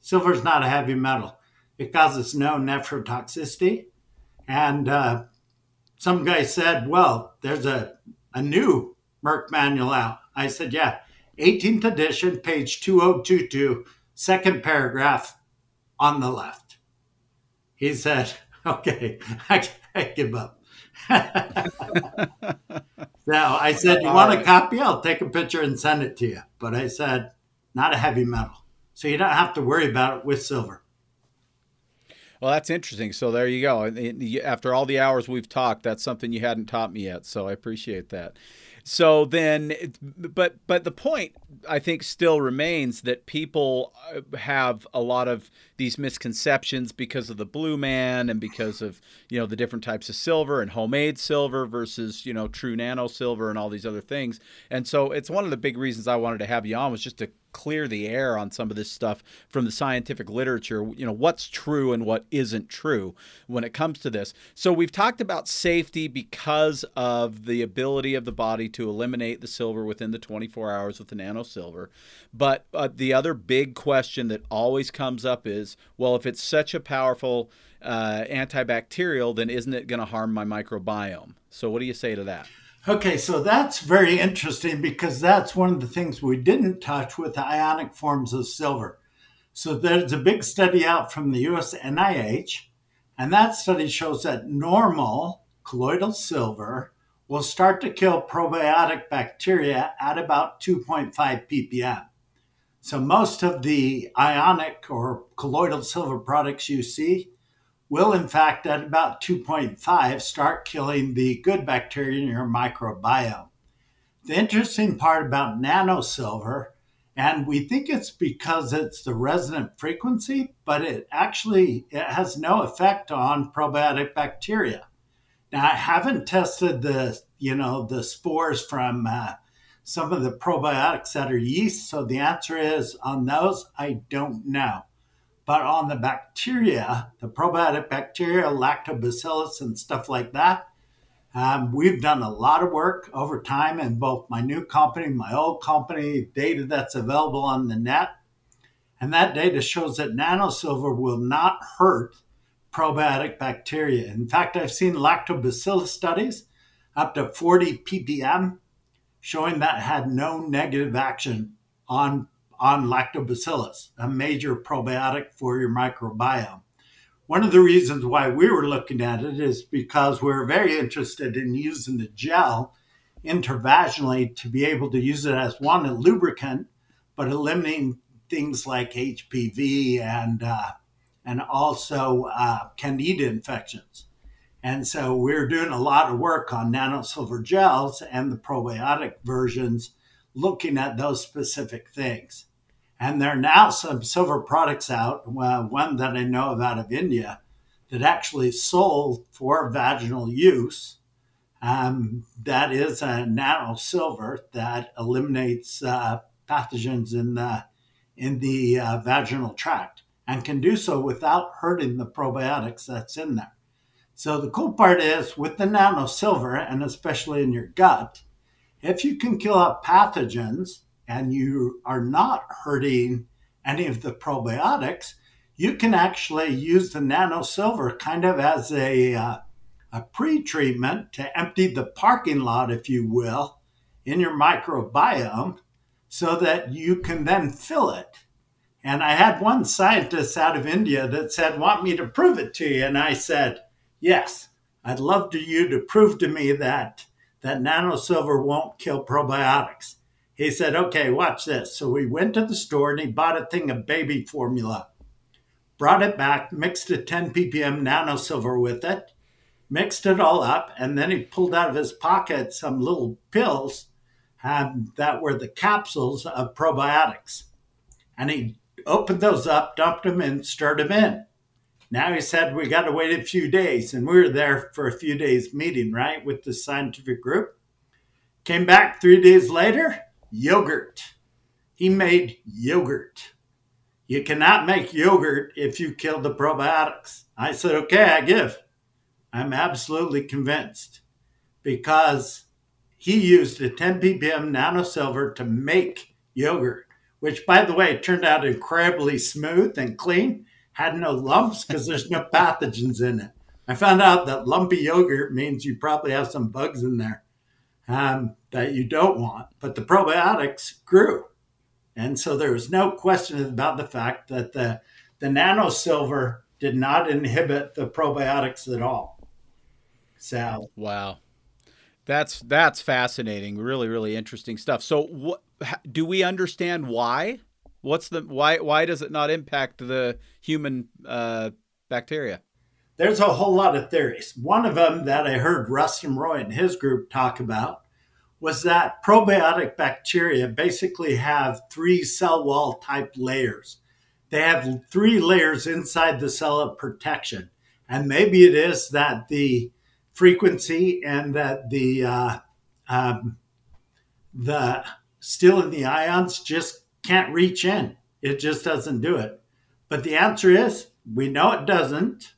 silver is not a heavy metal. It causes no nephrotoxicity. And uh, some guy said, well, there's a, a new Merck manual out. I said, yeah, 18th edition, page 2022, second paragraph on the left. He said, okay, I, I give up. now I said, you want a copy? I'll take a picture and send it to you. But I said, not a heavy metal. So you don't have to worry about it with silver. Well, that's interesting. So there you go. After all the hours we've talked, that's something you hadn't taught me yet. So I appreciate that. So then, but but the point I think still remains that people uh, have a lot of these misconceptions because of the blue man and because of you know the different types of silver and homemade silver versus you know true nano silver and all these other things. And so it's one of the big reasons I wanted to have you on was just to clear the air on some of this stuff from the scientific literature, you know, what's true and what isn't true when it comes to this. So we've talked about safety because of the ability of the body to eliminate the silver within the 24 hours with the nano silver. But uh, the other big question that always comes up is, well, if it's such a powerful uh, antibacterial, then isn't it going to harm my microbiome? So what do you say to that? Okay, so that's very interesting because that's one of the things we didn't touch with the ionic forms of silver. So there's a big study out from the US NIH, and that study shows that normal colloidal silver will start to kill probiotic bacteria at about 2.5 ppm. So most of the ionic or colloidal silver products you see will, in fact, at about 2.5, start killing the good bacteria in your microbiome. The interesting part about nanosilver, and we think it's because it's the resonant frequency, but it actually it has no effect on probiotic bacteria. Now, I haven't tested the, you know, the spores from uh, some of the probiotics that are yeast, so the answer is on those, I don't know. But on the bacteria, the probiotic bacteria, lactobacillus, and stuff like that, um, we've done a lot of work over time in both my new company, my old company, data that's available on the net. And that data shows that nanosilver will not hurt probiotic bacteria. In fact, I've seen lactobacillus studies up to 40 ppm showing that had no negative action on on lactobacillus, a major probiotic for your microbiome. One of the reasons why we were looking at it is because we're very interested in using the gel intravaginally to be able to use it as one, a lubricant, but eliminating things like HPV and uh, and also uh, candida infections. And so we're doing a lot of work on nanosilver gels and the probiotic versions, looking at those specific things. And there are now some silver products out, one that I know of out of India, that actually sold for vaginal use. Um, that is a nano silver that eliminates uh, pathogens in the in the uh, vaginal tract and can do so without hurting the probiotics that's in there. So the cool part is with the nano silver, and especially in your gut, if you can kill out pathogens and you are not hurting any of the probiotics, you can actually use the nano silver kind of as a, uh, a pre treatment to empty the parking lot, if you will, in your microbiome so that you can then fill it. And I had one scientist out of India that said, Want me to prove it to you? And I said, Yes, I'd love to you to prove to me that that nano silver won't kill probiotics he said, okay, watch this. So we went to the store and he bought a thing of baby formula, brought it back, mixed a 10 ppm nano silver with it, mixed it all up, and then he pulled out of his pocket some little pills um, that were the capsules of probiotics. And he opened those up, dumped them in, stirred them in. Now he said, we got to wait a few days. And we were there for a few days meeting, right, with the scientific group. Came back three days later, yogurt. He made yogurt. You cannot make yogurt if you kill the probiotics. I said, okay, I give. I'm absolutely convinced because he used a 10 ppm nanosilver to make yogurt, which, by the way, turned out incredibly smooth and clean, had no lumps because there's no pathogens in it. I found out that lumpy yogurt means you probably have some bugs in there um, that you don't want, but the probiotics grew. And so there was no question about the fact that the, the nano silver did not inhibit the probiotics at all. So, wow. That's that's fascinating. Really, really interesting stuff. So, what do we understand why? What's the why? Why does it not impact the human uh, bacteria? there's a whole lot of theories. One of them that I heard Rustum Roy and his group talk about was that probiotic bacteria basically have three cell wall type layers. They have three layers inside the cell of protection. And maybe it is that the frequency and that the uh, um, the still in the ions just can't reach in. It just doesn't do it. But the answer is we know it doesn't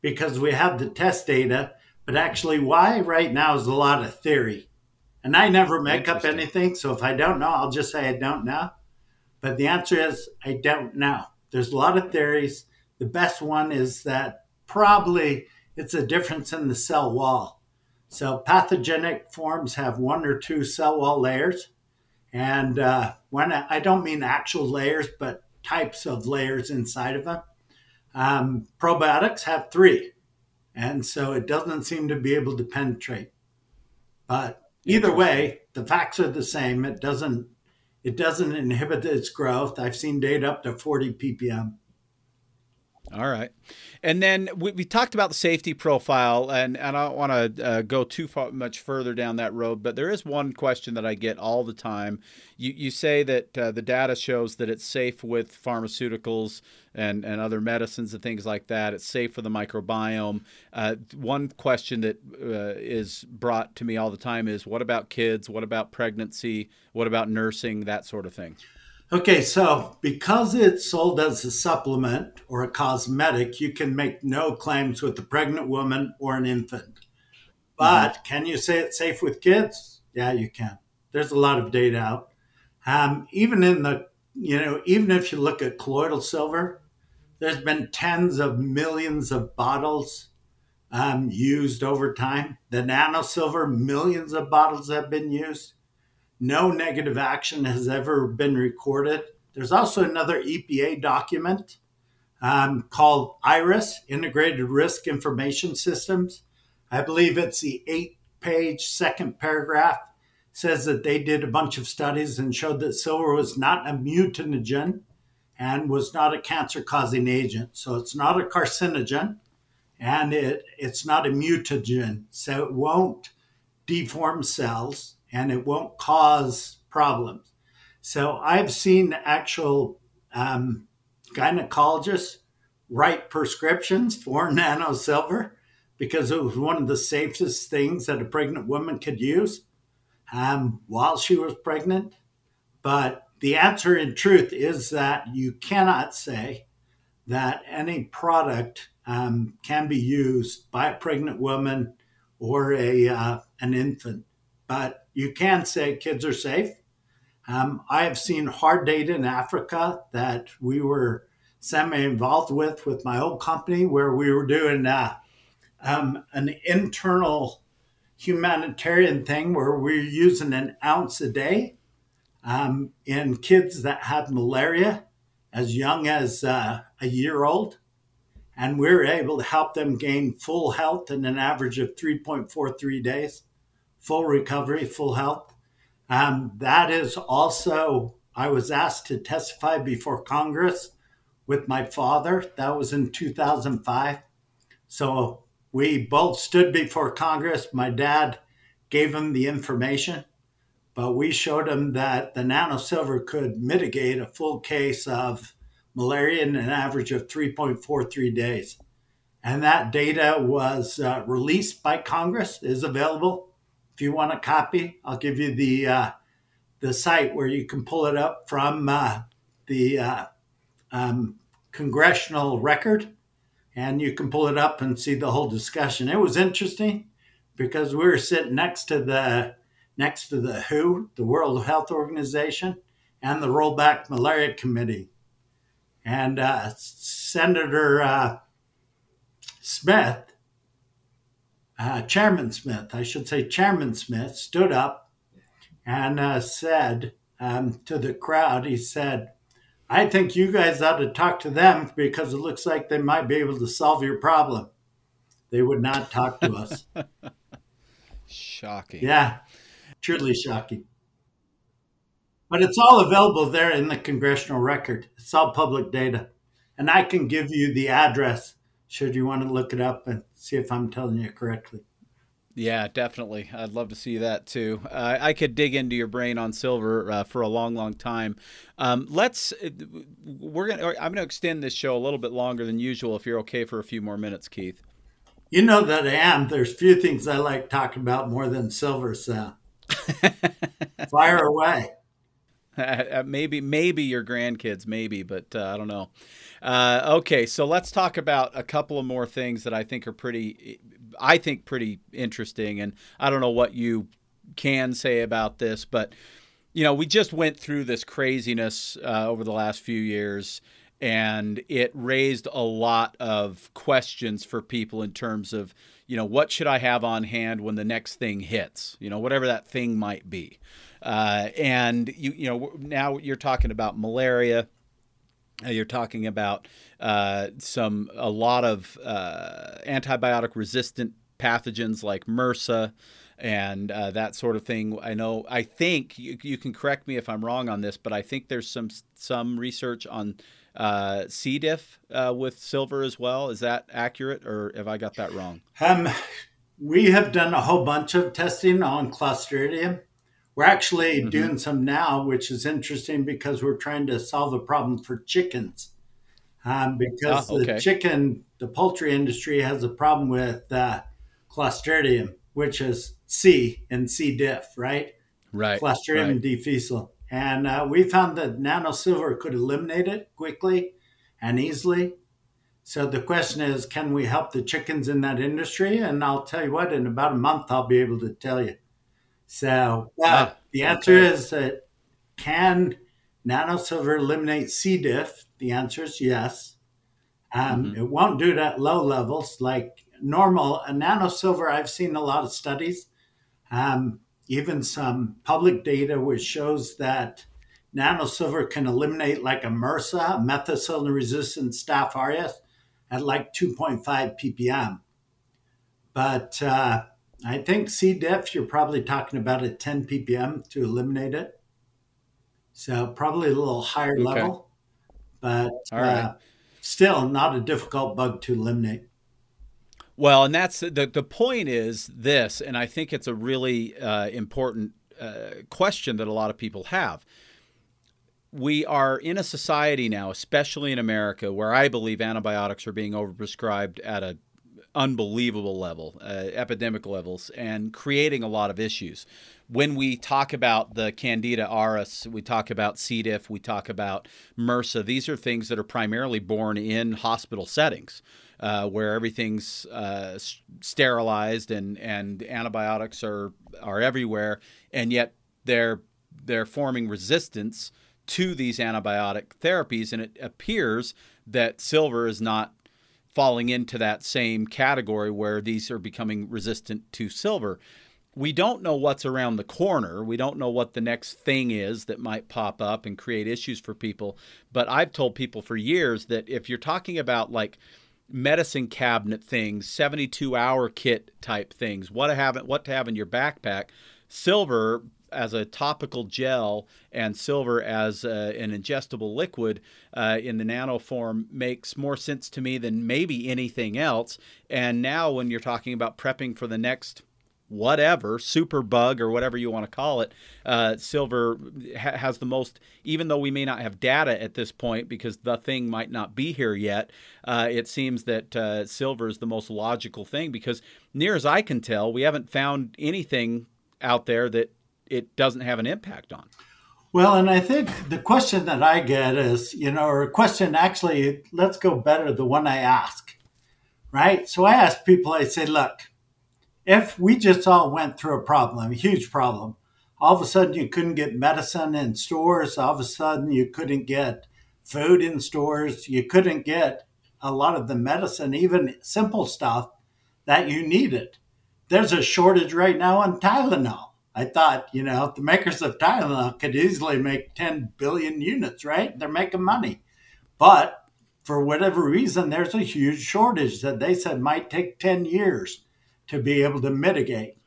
because we have the test data. But actually, why right now is a lot of theory. And I never make up anything. So if I don't know, I'll just say I don't know. But the answer is I don't know. There's a lot of theories. The best one is that probably it's a difference in the cell wall. So pathogenic forms have one or two cell wall layers. And uh, when I, I don't mean actual layers, but types of layers inside of them. Um, probiotics have three. And so it doesn't seem to be able to penetrate. But either way, the facts are the same. It doesn't it doesn't inhibit its growth. I've seen data up to 40 ppm. All right. And then we, we, talked about the safety profile, and, and I don't want to uh, go too far, much further down that road, but there is one question that I get all the time. You, you say that uh, the data shows that it's safe with pharmaceuticals and, and other medicines and things like that. It's safe for the microbiome. Uh, one question that uh, is brought to me all the time is what about kids? What about pregnancy? What about nursing? That sort of thing. Okay, so because it's sold as a supplement or a cosmetic, you can make no claims with a pregnant woman or an infant. But mm-hmm. can you say it's safe with kids? Yeah, you can. There's a lot of data out. Um, even in the, you know, even if you look at colloidal silver, there's been tens of millions of bottles um, used over time. The nano silver, millions of bottles have been used. No negative action has ever been recorded. There's also another EPA document um, called IRIS, Integrated Risk Information Systems. I believe it's the eight page second paragraph says that they did a bunch of studies and showed that silver was not a mutagen and was not a cancer causing agent. So it's not a carcinogen and it, it's not a mutagen. So it won't deform cells and it won't cause problems. So I've seen actual um, gynecologists write prescriptions for nano silver because it was one of the safest things that a pregnant woman could use um, while she was pregnant. But the answer in truth is that you cannot say that any product um, can be used by a pregnant woman or a uh, an infant. But you can say kids are safe. Um, I have seen hard data in Africa that we were semi involved with with my old company, where we were doing uh, um, an internal humanitarian thing where we're using an ounce a day um, in kids that had malaria as young as uh, a year old. And we we're able to help them gain full health in an average of 3.43 days full recovery, full health. Um, that is also, I was asked to testify before Congress with my father. That was in 2005. So we both stood before Congress. My dad gave him the information, but we showed him that the nanosilver could mitigate a full case of malaria in an average of 3.43 days. And that data was uh, released by Congress, is available if you want a copy, I'll give you the uh, the site where you can pull it up from uh, the uh, um, congressional record, and you can pull it up and see the whole discussion. It was interesting because we were sitting next to the next to the WHO, the World Health Organization, and the Rollback Malaria Committee, and uh, Senator uh, Smith uh, Chairman Smith, I should say, Chairman Smith, stood up and uh, said um, to the crowd, he said, I think you guys ought to talk to them because it looks like they might be able to solve your problem. They would not talk to us. shocking. Yeah, truly shocking. But it's all available there in the congressional record. It's all public data. And I can give you the address should you want to look it up and see if I'm telling you correctly. Yeah, definitely. I'd love to see that too. Uh, I could dig into your brain on silver uh, for a long, long time. Um, let's. Uh, we're gonna. I'm gonna extend this show a little bit longer than usual. If you're okay for a few more minutes, Keith. You know that I am. There's few things I like talking about more than silver. So, fire away. maybe maybe your grandkids, maybe, but uh, I don't know. Uh, okay, so let's talk about a couple of more things that I think are pretty, I think pretty interesting, and I don't know what you can say about this, but you know, we just went through this craziness uh, over the last few years, and it raised a lot of questions for people in terms of, you know, what should I have on hand when the next thing hits? You know, whatever that thing might be. Uh, and you, you know, now you're talking about malaria. Uh, you're talking about uh, some a lot of uh, antibiotic resistant pathogens like MRSA and uh, that sort of thing. I know. I think you, you can correct me if I'm wrong on this, but I think there's some some research on uh, C. diff uh, with silver as well. Is that accurate, or have I got that wrong? Um, we have done a whole bunch of testing on Clostridium. We're actually mm-hmm. doing some now, which is interesting because we're trying to solve a problem for chickens. Um, because ah, okay. the chicken, the poultry industry has a problem with uh, Clostridium, which is C and C. diff, right? Right. Clostridium right. difficile. And uh, we found that nano silver could eliminate it quickly and easily. So the question is, can we help the chickens in that industry? And I'll tell you what, in about a month, I'll be able to tell you. So ah, the answer okay. is that can nano silver eliminate C. diff? The answer is yes. Um, mm-hmm. It won't do it at low levels like normal. A nano silver, I've seen a lot of studies um, even some public data which shows that nanosilver can eliminate like a MRSA, methicillin resistant staph aureus, at like 2.5 ppm. But uh, I think C. diff, you're probably talking about at 10 ppm to eliminate it. So probably a little higher okay. level, but uh, still not a difficult bug to eliminate. Well, and that's the the point is this, and I think it's a really uh, important uh, question that a lot of people have. We are in a society now, especially in America, where I believe antibiotics are being overprescribed at a unbelievable level, uh, epidemic levels, and creating a lot of issues. When we talk about the Candida auris, we talk about C. diff, we talk about MRSA. These are things that are primarily born in hospital settings uh, where everything's uh, sterilized and, and antibiotics are are everywhere, and yet they're they're forming resistance to these antibiotic therapies, and it appears that silver is not falling into that same category where these are becoming resistant to silver. We don't know what's around the corner. We don't know what the next thing is that might pop up and create issues for people. But I've told people for years that if you're talking about like medicine cabinet things, 72 hour kit type things, what to have what to have in your backpack. Silver as a topical gel and silver as a, an ingestible liquid uh, in the nano form makes more sense to me than maybe anything else. And now, when you're talking about prepping for the next whatever super bug or whatever you want to call it uh, silver ha- has the most even though we may not have data at this point because the thing might not be here yet uh, it seems that uh, silver is the most logical thing because near as i can tell we haven't found anything out there that it doesn't have an impact on well, and I think the question that I get is, you know, or a question actually, let's go better, the one I ask, right? So I ask people, I say, look, if we just all went through a problem, a huge problem, all of a sudden you couldn't get medicine in stores, all of a sudden you couldn't get food in stores, you couldn't get a lot of the medicine, even simple stuff that you needed. There's a shortage right now on Tylenol. I thought, you know, the makers of Tylenol could easily make 10 billion units, right? They're making money. But for whatever reason, there's a huge shortage that they said might take 10 years to be able to mitigate.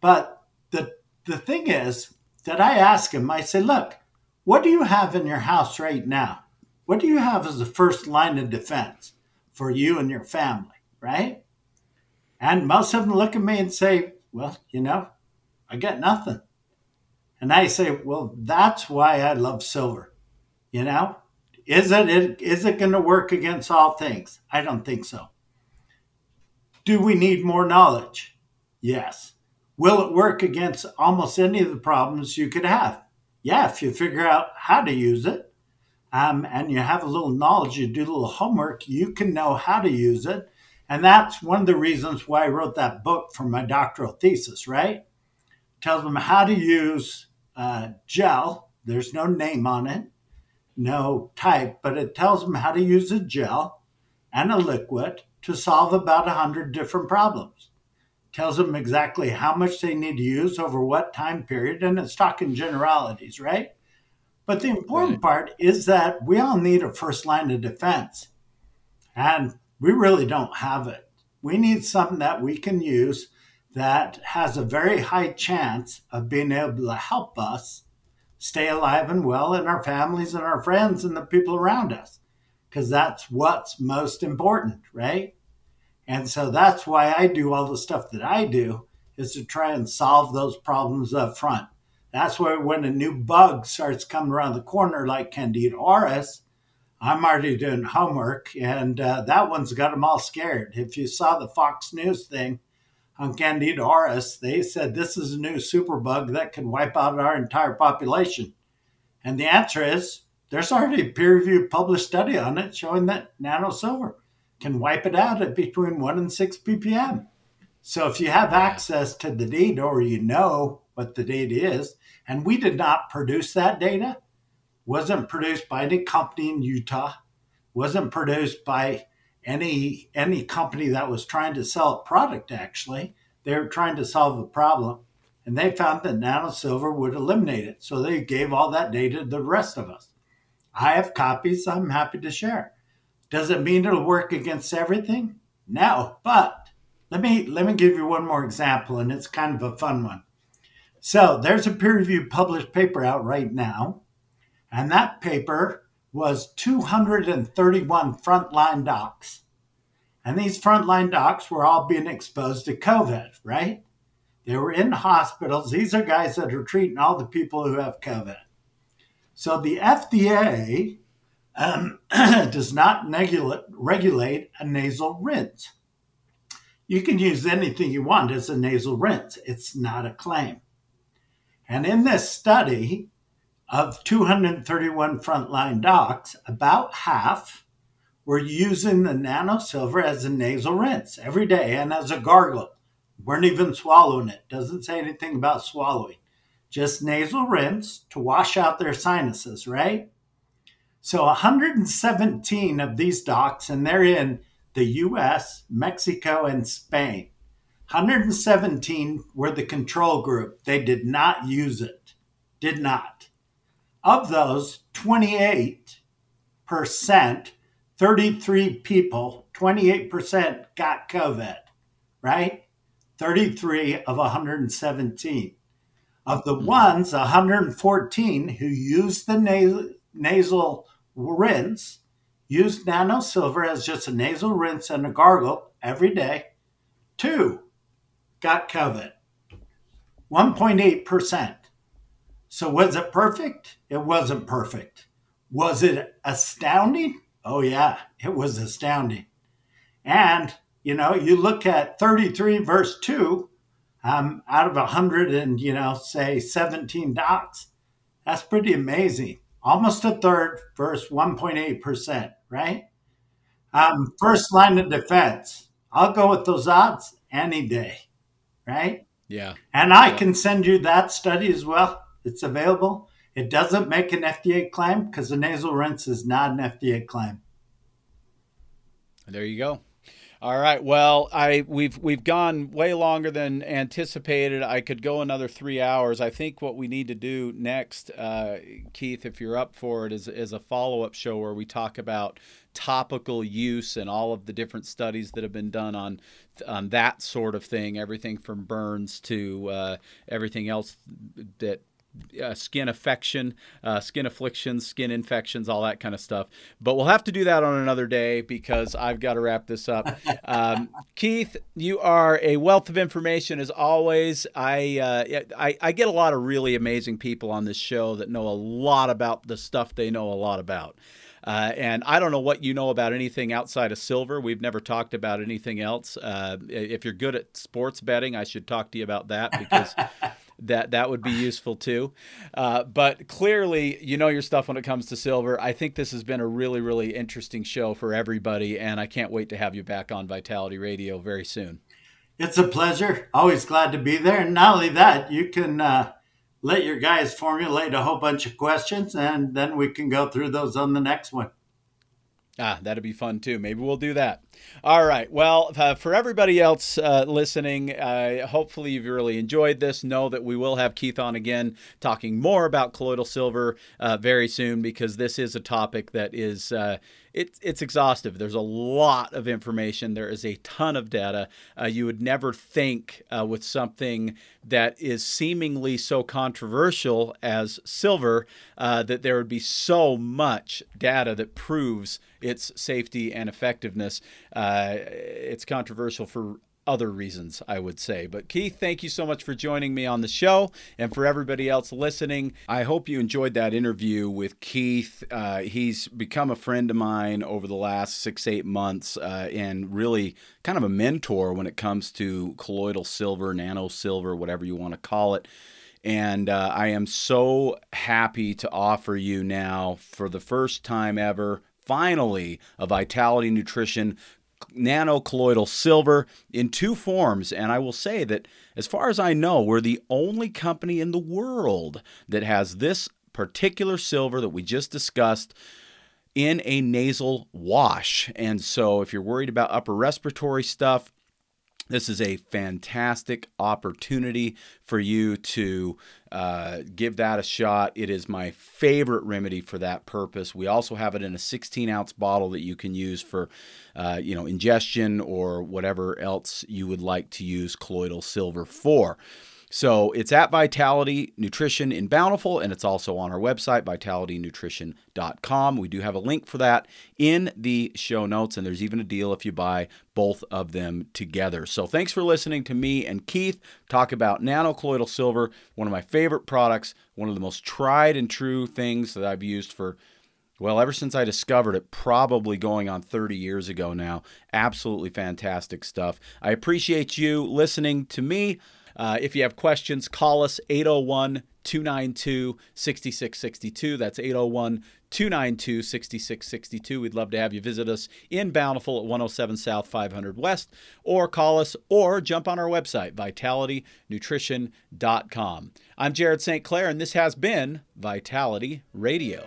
But the the thing is that I ask him, I say, look, what do you have in your house right now? What do you have as the first line of defense for you and your family, right? And most of them look at me and say, well, you know, I got nothing. And I say, well, that's why I love silver. You know, is it is it going to work against all things? I don't think so. Do we need more knowledge? Yes. Will it work against almost any of the problems you could have? yeah, if you figure out how to use it um, and you have a little knowledge, you do a little homework, you can know how to use it. And that's one of the reasons why I wrote that book for my doctoral thesis, right? Tells them how to use uh, gel. There's no name on it, no type, but it tells them how to use a gel and a liquid to solve about 100 different problems. Tells them exactly how much they need to use over what time period, and it's talking generalities, right? But the important right. part is that we all need a first line of defense. And we really don't have it. We need something that we can use that has a very high chance of being able to help us stay alive and well in our families and our friends and the people around us because that's what's most important, right? And so that's why I do all the stuff that I do is to try and solve those problems up front. That's why when a new bug starts coming around the corner, like Candida auris, I'm already doing homework, and uh, that one's got them all scared. If you saw the Fox News thing on Candida auris, they said this is a new superbug that can wipe out our entire population. And the answer is there's already a peer reviewed published study on it showing that nanosilver can wipe it out at between 1 and 6 ppm. So if you have access to the data or you know what the data is, and we did not produce that data, wasn't produced by any company in Utah, wasn't produced by any any company that was trying to sell a product actually. They were trying to solve a problem and they found that nanosilver would eliminate it. So they gave all that data to the rest of us. I have copies I'm happy to share. Does it mean it'll work against everything? No, but let me let me give you one more example, and it's kind of a fun one. So there's a peer-reviewed published paper out right now, and that paper was 231 frontline docs. And these frontline docs were all being exposed to COVID, right? They were in hospitals. These are guys that are treating all the people who have COVID. So the FDA um, does not regulate a nasal rinse. You can use anything you want as a nasal rinse, it's not a claim. And in this study of 231 frontline docs, about half were using the nano silver as a nasal rinse every day and as a gargle. Weren't even swallowing it. Doesn't say anything about swallowing just nasal rinse to wash out their sinuses, right? So 117 of these docs, and they're in the US, Mexico, and Spain. 117 were the control group. They did not use it. Did not. Of those, 28%, 33 people, 28% got COVID, right? 33 of 117. Of the hmm. ones, 114 who used the nasal, nasal rinse, used nano silver as just a nasal rinse and a gargle every day, two got COVID. 1.8%. So was it perfect? It wasn't perfect. Was it astounding? Oh, yeah, it was astounding. And, you know, you look at 33 verse 2, um, out of 100 and, you know, say 17 dots. That's pretty amazing. Almost a third versus 1.8%, right? Um, first line of defense. I'll go with those odds any day, right? Yeah. And I yeah. can send you that study as well. It's available. It doesn't make an FDA claim because the nasal rinse is not an FDA claim. There you go. All right. Well, I we've we've gone way longer than anticipated. I could go another three hours. I think what we need to do next, uh, Keith, if you're up for it, is is a follow up show where we talk about topical use and all of the different studies that have been done on on that sort of thing. Everything from burns to uh, everything else that uh, skin affection, uh, skin afflictions, skin infections, all that kind of stuff. But we'll have to do that on another day because I've got to wrap this up. Um, Keith, you are a wealth of information as always. I, uh, I, I get a lot of really amazing people on this show that know a lot about the stuff they know a lot about. Uh, and I don't know what you know about anything outside of silver. We've never talked about anything else. Uh, if you're good at sports betting, I should talk to you about that because that that would be useful too. Uh, but clearly, you know your stuff when it comes to silver. I think this has been a really, really interesting show for everybody, and I can't wait to have you back on Vitality Radio very soon. It's a pleasure. Always glad to be there. And not only that, you can uh, let your guys formulate a whole bunch of questions, and then we can go through those on the next one. Ah, that'd be fun too. Maybe we'll do that. All right. Well, uh, for everybody else uh, listening, uh, hopefully you've really enjoyed this. Know that we will have Keith on again talking more about colloidal silver uh, very soon because this is a topic that is uh, it, it's exhaustive. There's a lot of information. There is a ton of data. Uh, you would never think uh, with something that is seemingly so controversial as silver uh, that there would be so much data that proves its safety and effectiveness. Uh, it's controversial for other reasons, I would say. But Keith, thank you so much for joining me on the show. And for everybody else listening, I hope you enjoyed that interview with Keith. Uh, he's become a friend of mine over the last six, eight months uh, and really kind of a mentor when it comes to colloidal silver, nano silver, whatever you want to call it. And uh, I am so happy to offer you now, for the first time ever, finally, a Vitality Nutrition nanocolloidal silver in two forms. And I will say that, as far as I know, we're the only company in the world that has this particular silver that we just discussed in a nasal wash. And so, if you're worried about upper respiratory stuff, this is a fantastic opportunity for you to uh, give that a shot. It is my favorite remedy for that purpose. We also have it in a 16 ounce bottle that you can use for, uh, you know, ingestion or whatever else you would like to use colloidal silver for. So it's at Vitality Nutrition in Bountiful, and it's also on our website, vitalitynutrition.com. We do have a link for that in the show notes, and there's even a deal if you buy both of them together. So thanks for listening to me and Keith talk about nanocolloidal silver, one of my favorite products, one of the most tried and true things that I've used for well, ever since I discovered it, probably going on 30 years ago now. Absolutely fantastic stuff. I appreciate you listening to me. Uh, if you have questions, call us 801 292 6662. That's 801 292 6662. We'd love to have you visit us in Bountiful at 107 South 500 West, or call us or jump on our website, vitalitynutrition.com. I'm Jared St. Clair, and this has been Vitality Radio.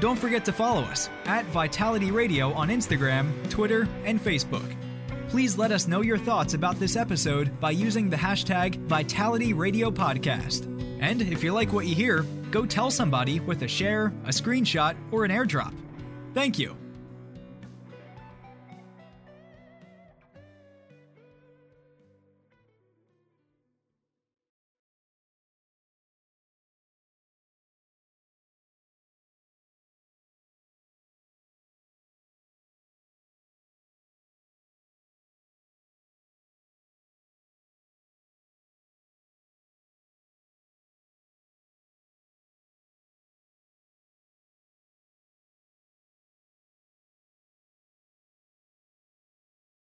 Don't forget to follow us at Vitality Radio on Instagram, Twitter, and Facebook. Please let us know your thoughts about this episode by using the hashtag Vitality Radio Podcast. And if you like what you hear, go tell somebody with a share, a screenshot, or an airdrop. Thank you.